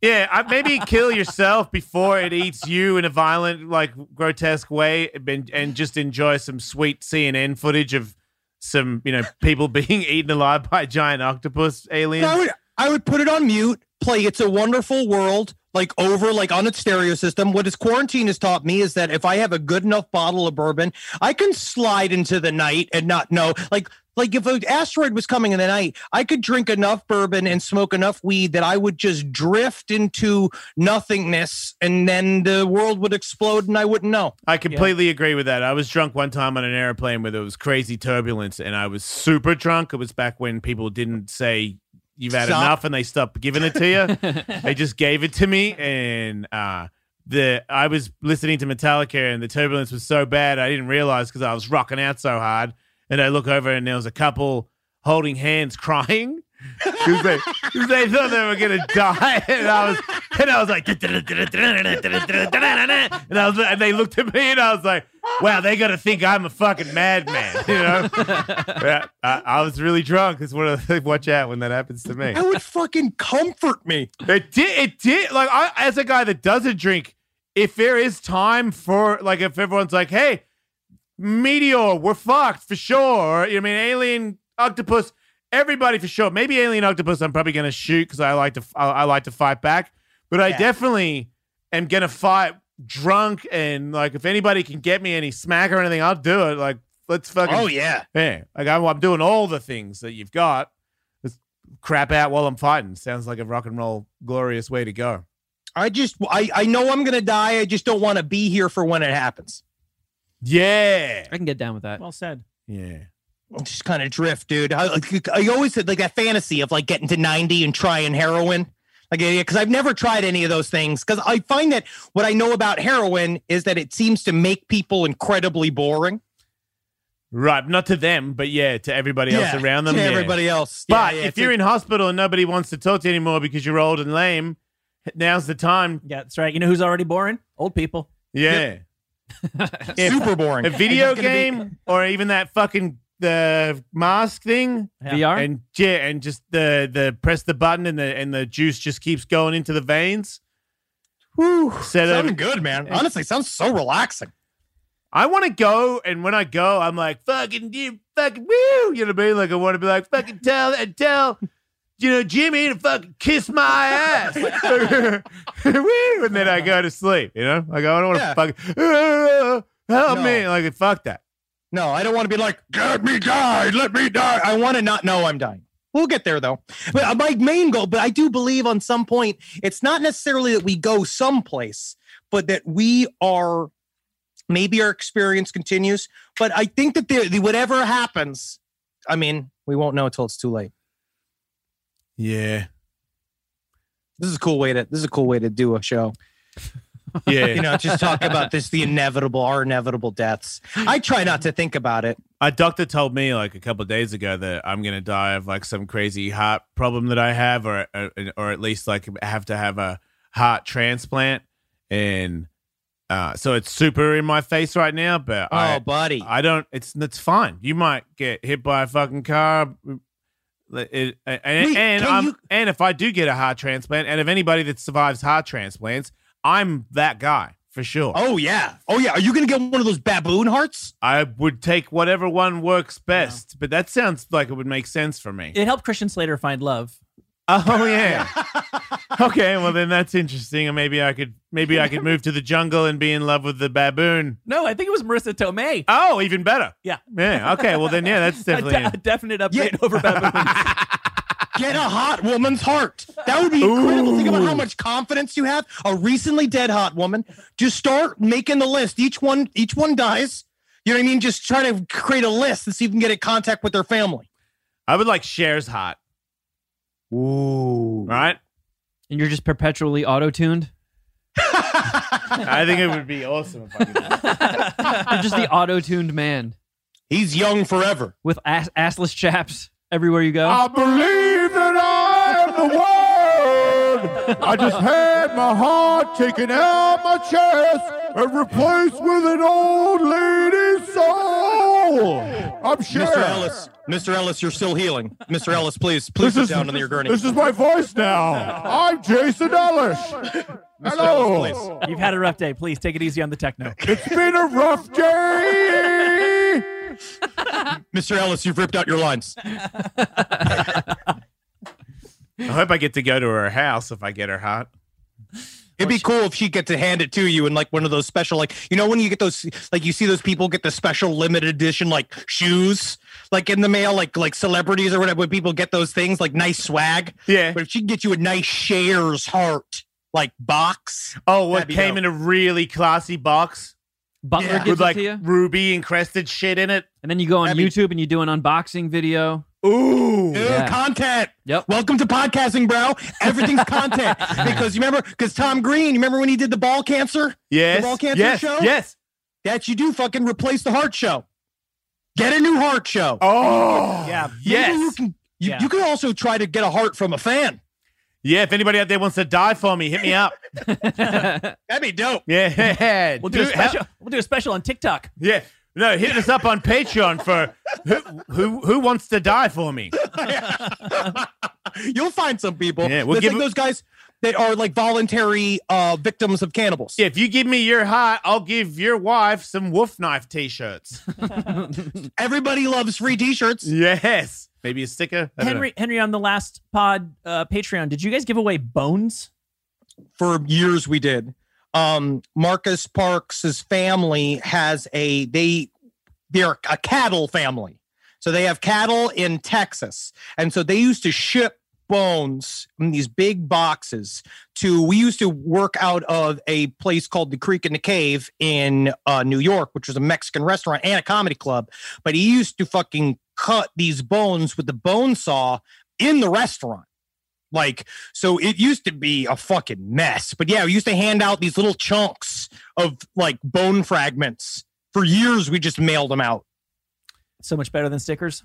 Yeah, I, maybe kill yourself before it eats you in a violent, like grotesque way, and, and just enjoy some sweet CNN footage of some, you know, people being eaten alive by giant octopus aliens. I would, I would put it on mute, play "It's a Wonderful World" like over, like on its stereo system. What this quarantine has taught me is that if I have a good enough bottle of bourbon, I can slide into the night and not know. Like, like if an asteroid was coming in the night, I could drink enough bourbon and smoke enough weed that I would just drift into nothingness, and then the world would explode, and I wouldn't know. I completely agree with that. I was drunk one time on an airplane where there was crazy turbulence, and I was super drunk. It was back when people didn't say you've had Stop. enough, and they stopped giving it to you. they just gave it to me, and uh, the I was listening to Metallica, and the turbulence was so bad I didn't realize because I was rocking out so hard. And I look over, and there was a couple holding hands, crying. 'Cause they, 'cause they thought they were gonna die, and I was, and I was like, and I was, and they looked at me, and I was like, "Wow, they gotta think I'm a fucking madman," you know? Yeah, I, I was really drunk. It's one of the watch out when that happens to me. That would fucking comfort me. It did. It did. Like I, as a guy that doesn't drink, if there is time for like, if everyone's like, "Hey, meteor, we're fucked for sure," I mean, alien, octopus, everybody for sure. Maybe alien, octopus. I'm probably gonna shoot because I like to. I, I like to fight back, but I Yeah. definitely am gonna fight drunk and like if anybody can get me any smack or anything, I'll do it. Like let's fucking. Oh yeah. Yeah, like I'm, I'm doing all the things that you've got. Just crap out while I'm fighting. Sounds like a rock and roll glorious way to go. I just I I know I'm gonna die. I just don't want to be here for when it happens. Yeah, I can get down with that. Well said. yeah. just kind of drift, dude. I, I always had like that fantasy of like getting to 90 and trying heroin. Like, yeah, because I've never tried any of those things. Because I find that what I know about heroin is that it seems to make people incredibly boring. Right, not to them, but yeah, to everybody else around them. to yeah. everybody else. But Yeah, yeah, if you're in hospital and nobody wants to talk to you anymore because you're old and lame, now's the time. Yeah, that's right. You know who's already boring? Old people. Yeah. If super boring. a video It's gonna be- game or even that fucking the mask thing Yeah. VR. and yeah, and just the the press the button and the and the juice just keeps going into the veins. Whew, Set up- sounding good, man. Honestly, sounds so relaxing. I want to go, and when I go, I'm like, fucking, you fucking, woo, you know what I mean? Like, I want to be like, fucking tell and tell, you know, Jimmy to fucking kiss my ass. and then I go to sleep, you know? Like, I don't want to Yeah. fucking, "Uh, help No. me. Like, fuck that. No, I don't want to be like, get me died, let me die. I want to not know I'm dying. We'll get there though. But uh, my main goal, but I do believe on some point, it's not necessarily that we go someplace, but that we are maybe our experience continues. But I think that the, the whatever happens, I mean, we won't know until it's too late. Yeah. This is a cool way to this is a cool way to do a show. Yeah. You know, just talk about this, the inevitable, our inevitable deaths. I try not to think about it. A doctor told me like a couple of days ago that I'm gonna die of like some crazy heart problem that I have, or or, or at least like have to have a heart transplant, and uh, so it's super in my face right now. But Oh, I, buddy. I don't. It's it's fine. You might get hit by a fucking car. It, and Wait, and, I'm, you- and if I do get a heart transplant, and if anybody that survives heart transplants, I'm that guy for sure. Oh yeah. Oh yeah. Are you gonna get one of those baboon hearts? I would take whatever one works best, but that sounds like it would make sense for me. It helped Christian Slater find love. Oh yeah. okay, well then that's interesting, and maybe I could maybe I could move to the jungle and be in love with the baboon. No, I think it was Marisa Tomei. Oh, even better. Yeah. Yeah. Okay. Well then, yeah, that's A, definitely. de- a definite upgrade Yeah. over baboons. Get a hot woman's heart. That would be incredible. Think about how much confidence you have. A recently dead hot woman. Just start making the list. Each one, each one dies. You know what I mean? Just try to create a list and see if you can get in contact with their family. I would like Cher's heart. Ooh. Right. and you're just perpetually auto tuned. I think it would be awesome if I could. do that. You're just the auto tuned man He's young forever. with ass- assless chaps everywhere you go. I believe that I am the world. I just had my heart taken out of my chest and replaced with an old lady's soul. I'm sure. Mr. Ellis. Mr. Ellis, you're still healing. Mr. Ellis, please, please sit down on your gurney. This is my voice now. I'm Jason Ellis. Hello. Ellis, You've had a rough day. Please take it easy on the techno. It's been a rough day. Mr. Ellis, you've ripped out your lines. I hope I get to go to her house if I get her heart. It'd be cool if she get to hand it to you in like one of those special, like you know when you get those, like you see those people get the special limited edition like shoes, like in the mail, like like celebrities or whatever. When people get those things, like nice swag. Yeah. But if she can get you a nice Cher's heart like box, Oh, what came dope. in a really classy box Butler Yeah. gives with it like to you, ruby encrusted shit in it? and then you go on That'd be- YouTube and you do an unboxing video. Ooh. Dude, Yeah. content. Yep. Welcome to podcasting, bro. Everything's content because you remember because Tom Green, you remember when he did the ball cancer? Yes. ball cancer yes. show? Yes. That you do fucking replace the heart show. Get a new heart show. Oh. Yeah. Maybe Yes. You can. You, Yeah. you can also try to get a heart from a fan. Yeah. If anybody out there wants to die for me, hit me up. That'd be dope. Yeah. We'll do a Dude, how- special. We'll do a special on TikTok. yeah. No, hit us up on Patreon for who who who wants to die for me. You'll find some people. Yeah, we'll give like those guys that are like voluntary uh, victims of cannibals. Yeah, If you give me your heart, I'll give your wife some wolf knife t-shirts. Everybody loves free T-shirts. yes. Maybe a sticker. I don't know. Henry, Henry, on the last pod uh, Patreon, did you guys give away bones? For years, we did. Um, Marcus Parks's family has a they they're a cattle family, so they have cattle in Texas, and so they used to ship bones in these big boxes to we used to work out of a place called the creek and the cave in uh, new york which was a mexican restaurant and a comedy club. But he used to fucking cut these bones with the bone saw in the restaurant. Like, so it used to be a fucking mess. But yeah, we used to hand out these little chunks of like bone fragments. For years, we just mailed them out. So much better than stickers.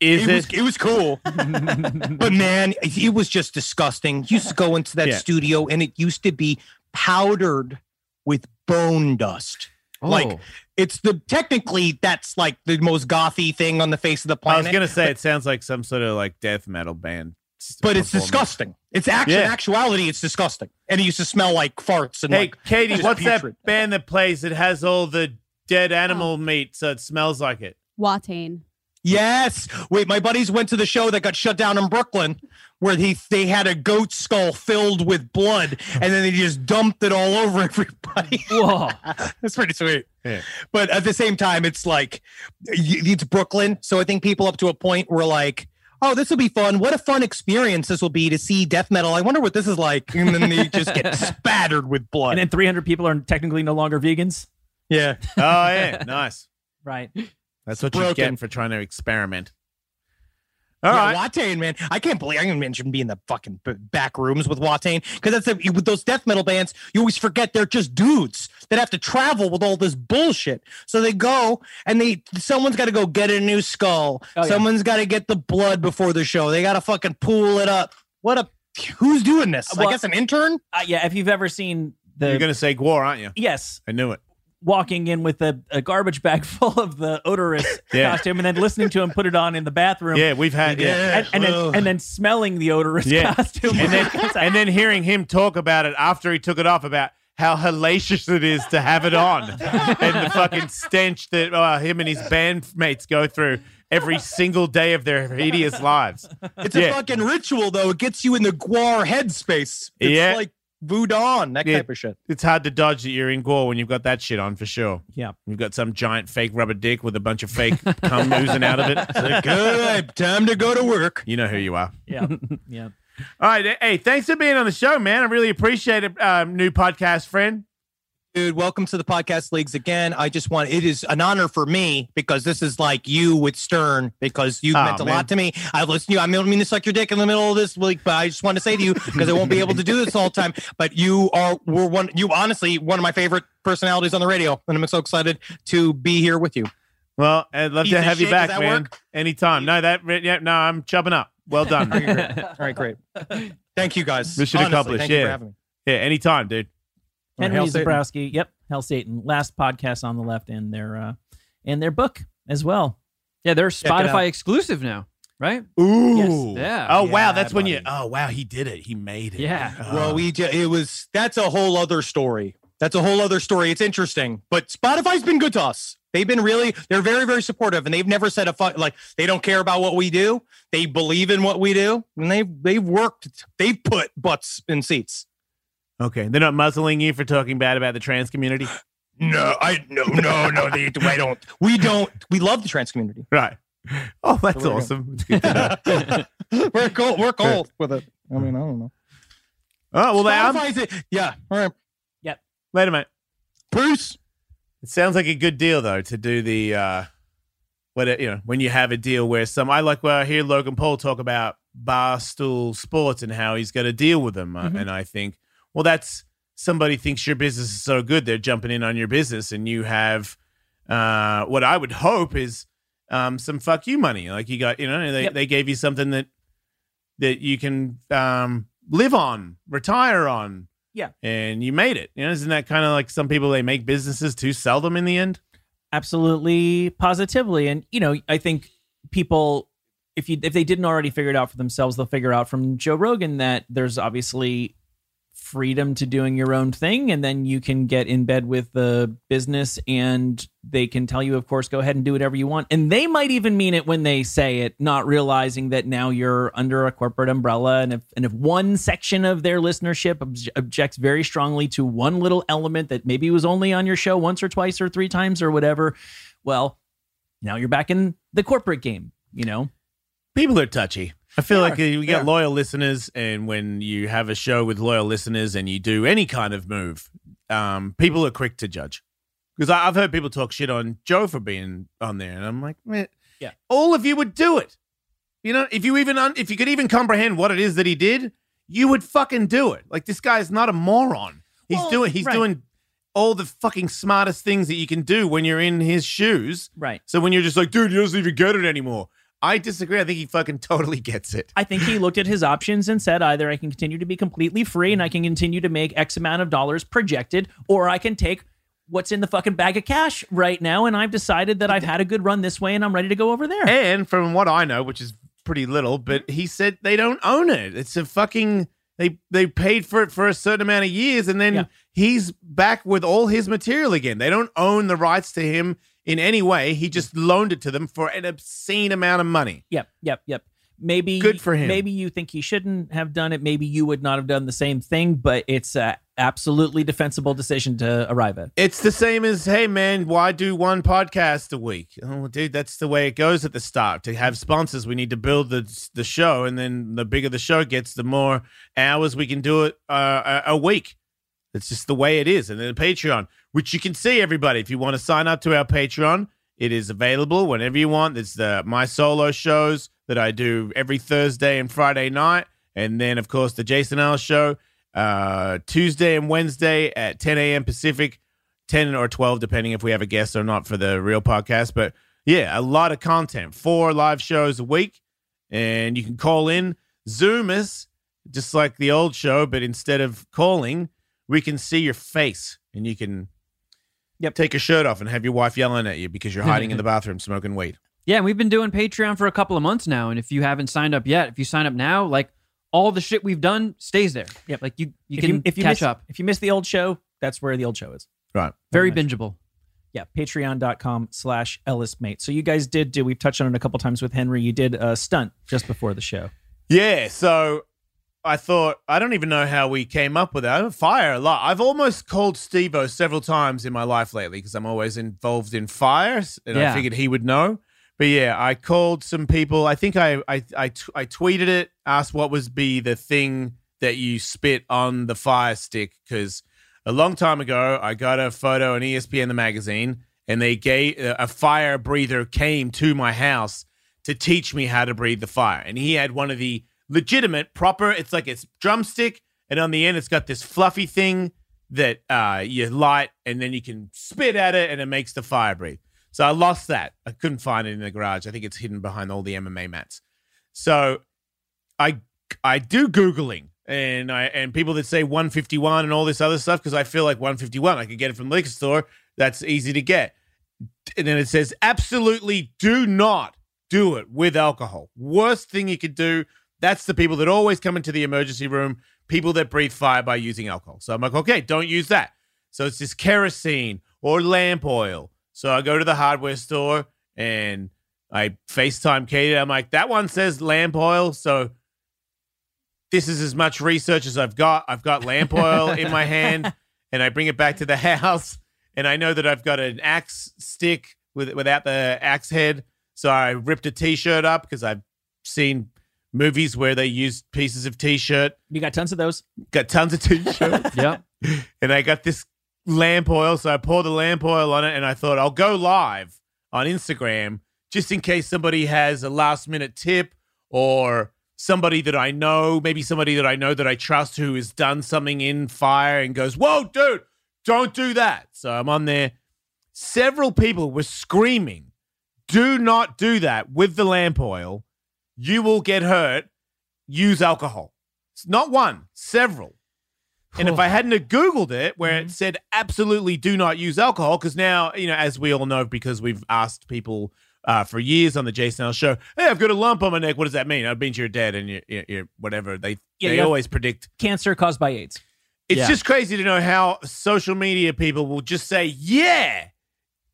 Is it, it? was, it was cool. but man, it was just disgusting. You used to go into that Yeah. studio and it used to be powdered with bone dust. Oh. Like Oh. it's the technically that's like the most gothy thing on the face of the planet. I planet. was gonna say it sounds like some sort of like death metal band. But it's disgusting. It's actually Yeah. actuality, it's disgusting. And it used to smell like farts and Hey, like Katie, just what's that band that plays? It has all the dead oh. animal meat, so it smells like it. Watain. Yes. Wait, my buddies went to the show that got shut down in Brooklyn where he they had a goat skull filled with blood and then they just dumped it all over everybody. Whoa. That's pretty sweet. Yeah. But at the same time, it's like it's Brooklyn. So I think people up to a point were like, oh, this will be fun. What a fun experience this will be to see death metal. I wonder what this is like. And then they just get spattered with blood. And then 300 people are technically no longer vegans. yeah. Oh yeah, nice. Right. That's what you broken. get for trying to experiment. All yeah, right. Watain, man. I can't believe I can mention being in the fucking back rooms with Watain because that's the, with those death metal bands. You always forget they're just dudes that have to travel with all this bullshit. So they go and they someone's got to go get a new skull. Oh, yeah. Someone's got to get the blood before the show. They got to fucking pool it up. What a who's doing this? Well- I guess an intern. Uh, yeah. If you've ever seen the. You're gonna say Gwar, aren't you? yes. I knew it. Walking in with a, a garbage bag full of the odorous Yeah. costume and then listening to him put it on in the bathroom. Yeah, we've had yeah. And, and then and then smelling the odorous Yeah. costume. and then and then hearing him talk about it after he took it off about how hellacious it is to have it on and the fucking stench that uh, him and his bandmates go through every single day of their hideous lives. It's Yeah. a fucking ritual though. It gets you in the Gwar headspace. It's Yeah. like voodoo, that Yeah. type of shit. It's hard to dodge that you're in gore when you've got that shit on for sure. yeah. You've got some giant fake rubber dick with a bunch of fake cum oozing out of it. Good. Time to go to work. You know who you are. Yeah. yeah. All right. Hey, thanks for being on the show, man. I really appreciate it, um, new podcast friend. Dude, welcome to the podcast leagues again. I just want it is an honor for me because this is like you with Stern because you've Oh, meant a man. lot to me. I listen to you. I don't mean to suck your dick in the middle of this week, but I just want to say to you because I won't be able to do this all the time. But you are were one you honestly one of my favorite personalities on the radio, and I'm so excited to be here with you. Well, I'd love Piece to have you shit. back, man. work? Anytime. No, that yeah, no, I'm chubbing up. Well done. Okay. All right, great. Thank you guys. Mission Honestly, accomplished, Thank you yeah. for having me. yeah, anytime, dude. Henry Hail Satan. Zebrowski. Yep. Hell Satan. Last podcast on the left and their uh and their book as well. Yeah, they're. Spotify exclusive now, right? Ooh. Yeah. Oh wow, Yeah, that's when you. Oh wow, he did it. He made it. Yeah. Oh. Well, we ju- it was that's a whole other story. That's a whole other story. It's interesting, but Spotify's been good to us. They've been really they're very very supportive, and they've never said a fu- like they don't care about what we do. They believe in what we do, and they've they've worked. They've put butts in seats. okay. They're not muzzling you for talking bad about the trans community, No, I no no no. They I don't. We don't. We love the trans community. right? Oh, that's There we go. awesome. It's good to know. we're cool. We're cool with it. I mean, I don't know. oh well, they- I'm, it. Yeah. All right. wait a minute. Bruce. It sounds like a good deal though to do the uh what it- you know when you have a deal where some I like where I hear Logan Paul talk about barstool sports and how he's going to deal with them, uh, Mhm. and I think well that's somebody thinks your business is so good they're jumping in on your business and you have uh what I would hope is um some fuck you money like you got you know they Yep. they gave you something that that you can um live on retire on Yeah. and you made it. You know isn't that kind of like some people they make businesses to sell them in the end? Absolutely positively. And you know i think people if you if they didn't already figure it out for themselves they'll figure out from joe rogan that there's obviously freedom to doing your own thing and then you can get in bed with the business and they can tell you of course go ahead and do whatever you want. And they might even mean it when they say it not realizing that now you're under a corporate umbrella. And if and if one section of their listenership obj- objects very strongly to one little element that maybe was only on your show once or twice or three times or whatever well now you're back in the corporate game you know? People are touchy. I feel like are. uh, we get loyal listeners, and when you have a show with loyal listeners and you do any kind of move, um, people are quick to judge. Because I've heard people talk shit on Joe for being on there, and I'm like, man, Yeah. all of you would do it. You know, if you even un- if you could even comprehend what it is that he did, you would fucking do it. Like this guy is not a moron. He's Well, doing he's right. doing all the fucking smartest things that you can do when you're in his shoes. Right. So when you're just like, dude, he doesn't even get it anymore. I disagree. I think he fucking totally gets it. I think he looked at his options and said either I can continue to be completely free and I can continue to make X amount of dollars projected, or I can take what's in the fucking bag of cash right now. And I've decided that I've had a good run this way and I'm ready to go over there. And from what I know, which is pretty little, but he said they don't own it. It's a fucking they they paid for it for a certain amount of years, and then Yeah. he's back with all his material again. They don't own the rights to him in any way. He just loaned it to them for an obscene amount of money. Yep, yep, yep. Maybe Good for him. Maybe you think he shouldn't have done it. Maybe you would not have done the same thing, but it's a absolutely defensible decision to arrive at. It's the same as, hey man, why do one podcast a week? Oh, dude, that's the way it goes at the start. To have sponsors, we need to build the the show, and then the bigger the show gets, the more hours we can do it uh, a, a week. It's just the way it is. And then Patreon, which you can see everybody if you want to sign up to our Patreon, it is available whenever you want. It's the my solo shows that I do every Thursday and Friday night, and then of course the Jason Ellis show uh, Tuesday and Wednesday at 10 a.m. Pacific. 10 or 12 depending if we have a guest or not for the real podcast but yeah a lot of content four live shows a week and you can call in zoom us just like the old show but instead of calling we can see your face and you can Yep. take your shirt off and have your wife yelling at you because you're hiding in the bathroom smoking weed Yeah, and we've been doing Patreon for a couple of months now, and if you haven't signed up yet, if you sign up now, like all the shit we've done stays there. Yep. like you you if can you, if you catch miss, up. If you miss the old show, that's where the old show is. right Very much. bingeable. Yeah, patreon.com slash ellismate. So you guys did do, we've touched on it a couple times with Henry. You did a stunt just before the show. Yeah, so I thought I don't even know how we came up with that. I fire a lot. I've almost called Steve-O several times in my life lately because I'm always involved in fires, and I figured he would know. But yeah, I called some people. I think I I I, t- I tweeted it, asked what was be the thing that you spit on the fire stick because a long time ago I got a photo in ESPN the magazine, and they gave uh, a fire breather came to my house to teach me how to breathe the fire. And he had one of the legitimate, proper, it's like it's drumstick, and on the end it's got this fluffy thing that uh, you light, and then you can spit at it, and it makes the fire breathe. So I lost that. I couldn't find it in the garage. I think it's hidden behind all the MMA mats. So I I do googling and I and people that say 151 and all this other stuff because I feel like 151 I could get it from the liquor store. That's easy to get. And then it says absolutely do not do it with alcohol. Worst thing you could do. That's the people that always come into the emergency room. People that breathe fire by using alcohol. So I'm like, okay, don't use that. So it's this kerosene or lamp oil. So I go to the hardware store and I FaceTime Katie. I'm like, that one says lamp oil. So this is as much research as I've got. I've got lamp oil in my hand and I bring it back to the house. And I know that I've got an axe stick with without the axe head. So I ripped a t-shirt up because I've seen movies where they used pieces of t-shirt. You got tons of those. Got tons of t-shirts Yep. and I got this lamp oil. So I poured the lamp oil on it, and I thought I'll go live on Instagram just in case somebody has a last minute tip or somebody that I know, maybe somebody that I know that I trust who has done something in fire and goes, Whoa, dude, don't do that. So I'm on there. Several people were screaming, Do not do that with the lamp oil. You will get hurt. Use alcohol. It's not one, several. And if I hadn't have Googled it, where it said absolutely do not use alcohol, because now, you know, as we all know, because we've asked people uh, for years on the Jason Ellis show, hey, I've got a lump on my neck. What does that mean? It means you're dead and you're, you're, you're whatever. They, Yeah, they always predict. Cancer caused by AIDS. It's Yeah. just crazy to know how social media people will just say, yeah,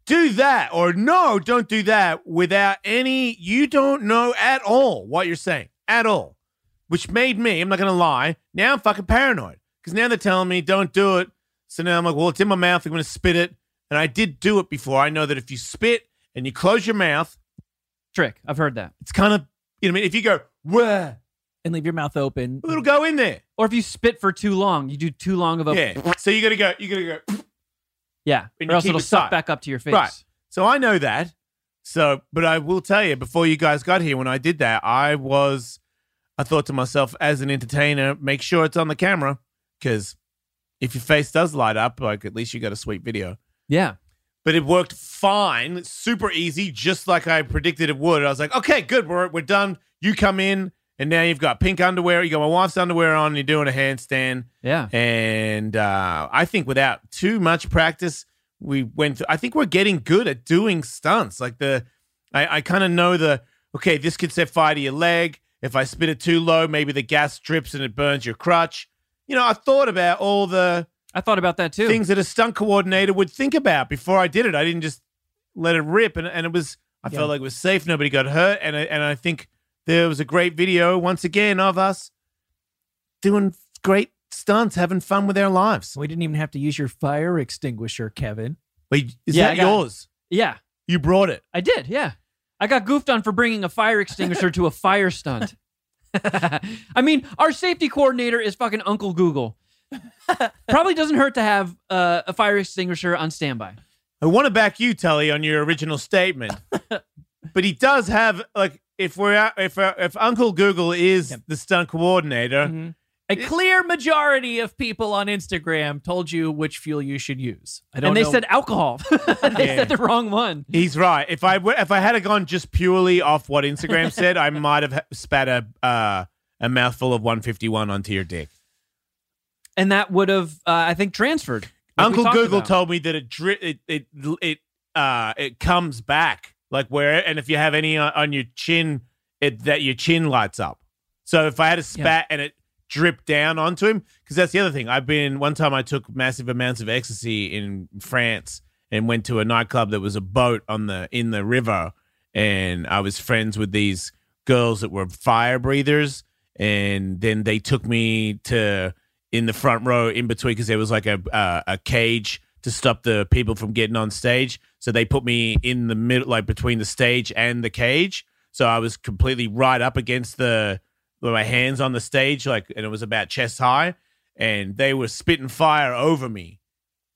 do that, or no, don't do that without any, you don't know at all what you're saying, at all. Which made me, I'm not going to lie, now I'm fucking paranoid. Because now they're telling me, don't do it. So now I'm like, well, it's in my mouth. I'm going to spit it. And I did do it before. I know that if you spit and you close your mouth, Trick. I've heard that. it's kind of, you know what I mean? If you go, where, And leave your mouth open. it'll go in there. Or if you spit for too long, you do too long of a Yeah. So you got to go, you got to go. Yeah. And Or you else it'll it suck tight. back up to your face. Right. So I know that. So, but I will tell you, before you guys got here, when I did that, I was, I thought to myself, as an entertainer, make sure it's on the camera because if your face does light up, like at least you got a sweet video. Yeah. But it worked fine, super easy, just like I predicted it would. I was like, okay, good, we're we're done. You come in, and now you've got pink underwear. You got my wife's underwear on. And you're doing a handstand. Yeah. And uh, I think without too much practice, we went. Through, I think we're getting good at doing stunts. Like the, I, I kind of know the. Okay, this could set fire to your leg. If I spit it too low, maybe the gas drips and it burns your crutch. You know, I thought about all the I thought about that too. things that a stunt coordinator would think about before I did it. I didn't just let it rip, and, and it was. I Yeah. felt like it was safe. Nobody got hurt, and I, and I think there was a great video once again of us doing great stunts, having fun with our lives. We didn't even have to use your fire extinguisher, Kevin. Wait, is Yeah, that got- yours? yeah. You brought it. I did, yeah. I got goofed on for bringing a fire extinguisher to a fire stunt. I mean, our safety coordinator is fucking Uncle Google. Probably doesn't hurt to have uh, a fire extinguisher on standby. I want to back you, Tully, on your original statement, but he does have like if we're at, if uh, if Uncle Google is the stunt coordinator, Mm-hmm. A clear majority of people on Instagram told you which fuel you should use. I don't And they know. said alcohol. they Yeah. said the wrong one. He's right. If I w- if I had gone just purely off what Instagram said, I might have spat a uh, a mouthful of 151 onto your dick. And that would have, uh, I think, transferred. Uncle Google about. told me that it dri- it it it uh it comes back like where and if you have any on, on your chin, it that your chin lights up. So if I had a spat and it dripped down onto him, because that's the other thing. I've been one time I took massive amounts of ecstasy in France and went to a nightclub that was a boat on the in the river, and I was friends with these girls that were fire breathers, and then they took me to in the front row in between because there was like a uh, a cage to stop the people from getting on stage. So they put me in the middle, like between the stage and the cage. So I was completely right up against the with my hands on the stage, like, and it was about chest high, and they were spitting fire over me.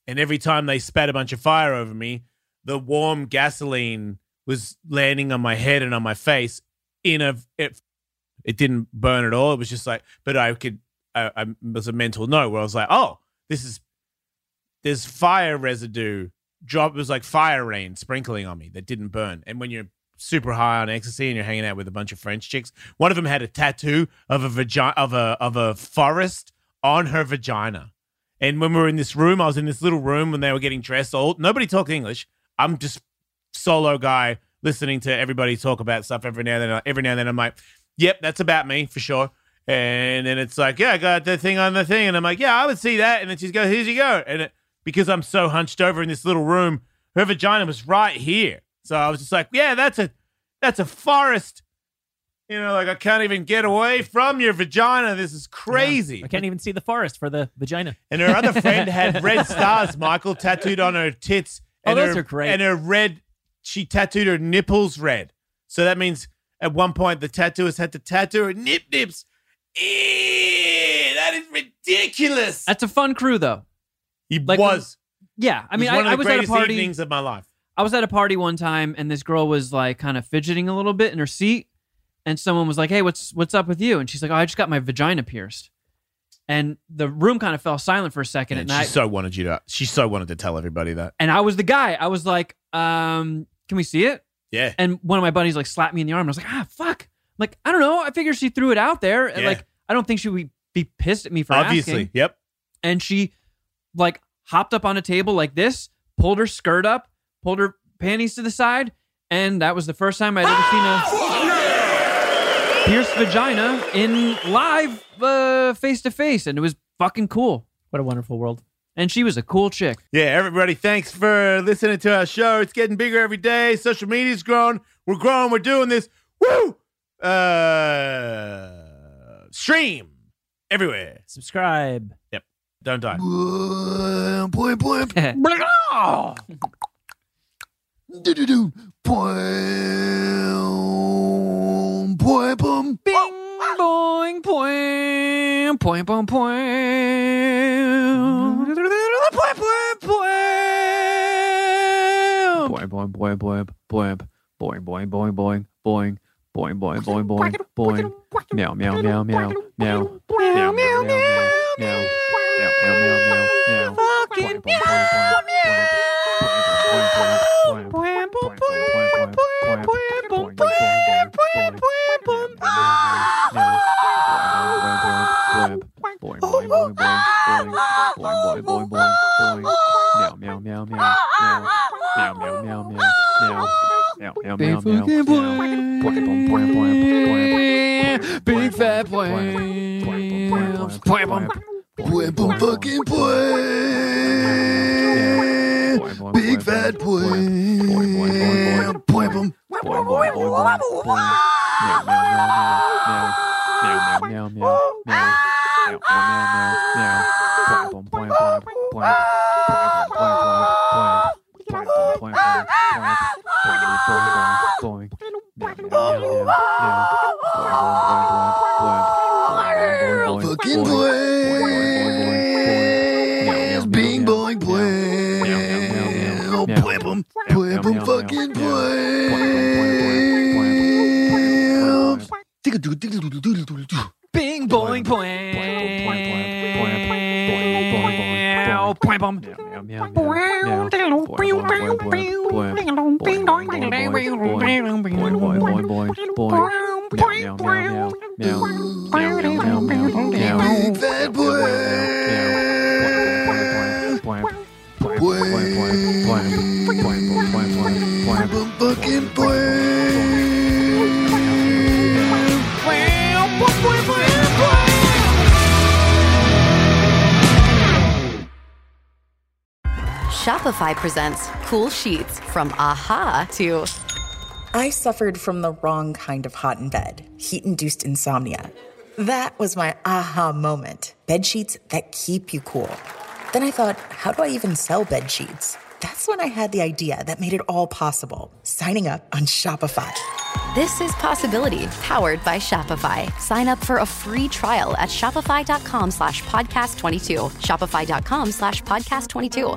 And every time they spat a bunch of fire over me, the warm gasoline was landing on my head and on my face. In a, it, it didn't burn at all. It was just like, but I could, I, I was a mental note where I was like, oh, this is, there's fire residue. Drop it was like fire rain sprinkling on me that didn't burn. And when you're super high on ecstasy and you're hanging out with a bunch of French chicks, one of them had a tattoo of a vagina of a of a forest on her vagina. And when we were in this room, I was in this little room when they were getting dressed. All nobody talked English. I'm just solo guy listening to everybody talk about stuff every now and then. Every now and then, I'm like, "Yep, that's about me for sure." And then it's like, "Yeah, I got the thing on the thing," and I'm like, "Yeah, I would see that." And then she's go, "Here you go." And it, because I'm so hunched over in this little room, her vagina was right here. So I was just like, "Yeah, that's a that's a forest." You know, like I can't even get away from your vagina. This is crazy. I can't even see the forest for the vagina. And her other friend had red stars, Michael, tattooed on her tits. Oh, And those her, are great. And her red, she tattooed her nipples red. So that means at one point the tattooist had to tattoo her nip nips. Eh, that is ridiculous. That's a fun crew, though. He like was. Yeah. I mean, it was one I, I of the was at a party. evenings of my life. I was at a party one time and this girl was like kind of fidgeting a little bit in her seat and someone was like, "Hey, what's what's up with you?" And she's like, "Oh, I just got my vagina pierced." And the room kind of fell silent for a second And and she I so wanted you to. She so wanted to tell everybody that. and I was the guy. I was like, um, "Can we see it?" Yeah. And one of my buddies like slapped me in the arm. I was like, "Ah, fuck." Like, I don't know. I figured she threw it out there. And Yeah. like, I don't think she would be pissed at me for Obviously. asking. Yep. and she like hopped up on a table like this, pulled her skirt up, pulled her panties to the side, and that was the first time I'd ever seen a pierced vagina in live face to face, and it was fucking cool. What a wonderful world. And she was a cool chick. Yeah, everybody, thanks for listening to our show. It's getting bigger every day. Social media's grown. We're growing. We're doing this. Woo! Uh, stream everywhere. Subscribe. Don't die. Boy, boy, Do-do-do. Boing, boing, boing. Bing, boing, boing, boing, boing, boing. Boing, boing, boing. Boing, boing, boing, boing, boing. Boing, boing, boing, boing, boing. Boing, boing, boing, boing, boing. Meow, meow, meow, meow, meow. Meow, meow, meow, meow, meow meow, meow, meow, meow, meow. Fucking meow, Big fucking plan. Big fat plan boy. Boy, fucking boy. Big fat boy. Boy, boom. Fucking boys. Bing boing boys. Oh, blip them. Blip them fucking boys. Bing boing boing fucking boy. Shopify presents cool sheets from aha to I suffered from the wrong kind of hot in bed, heat induced insomnia. That was my aha moment. Bed sheets that keep you cool. Then I thought, how do I even sell bed sheets? That's when I had the idea that made it all possible signing up on Shopify. this is possibility powered by Shopify. Sign up for a free trial at shopify.com slash podcast 22. Shopify.com slash podcast 22.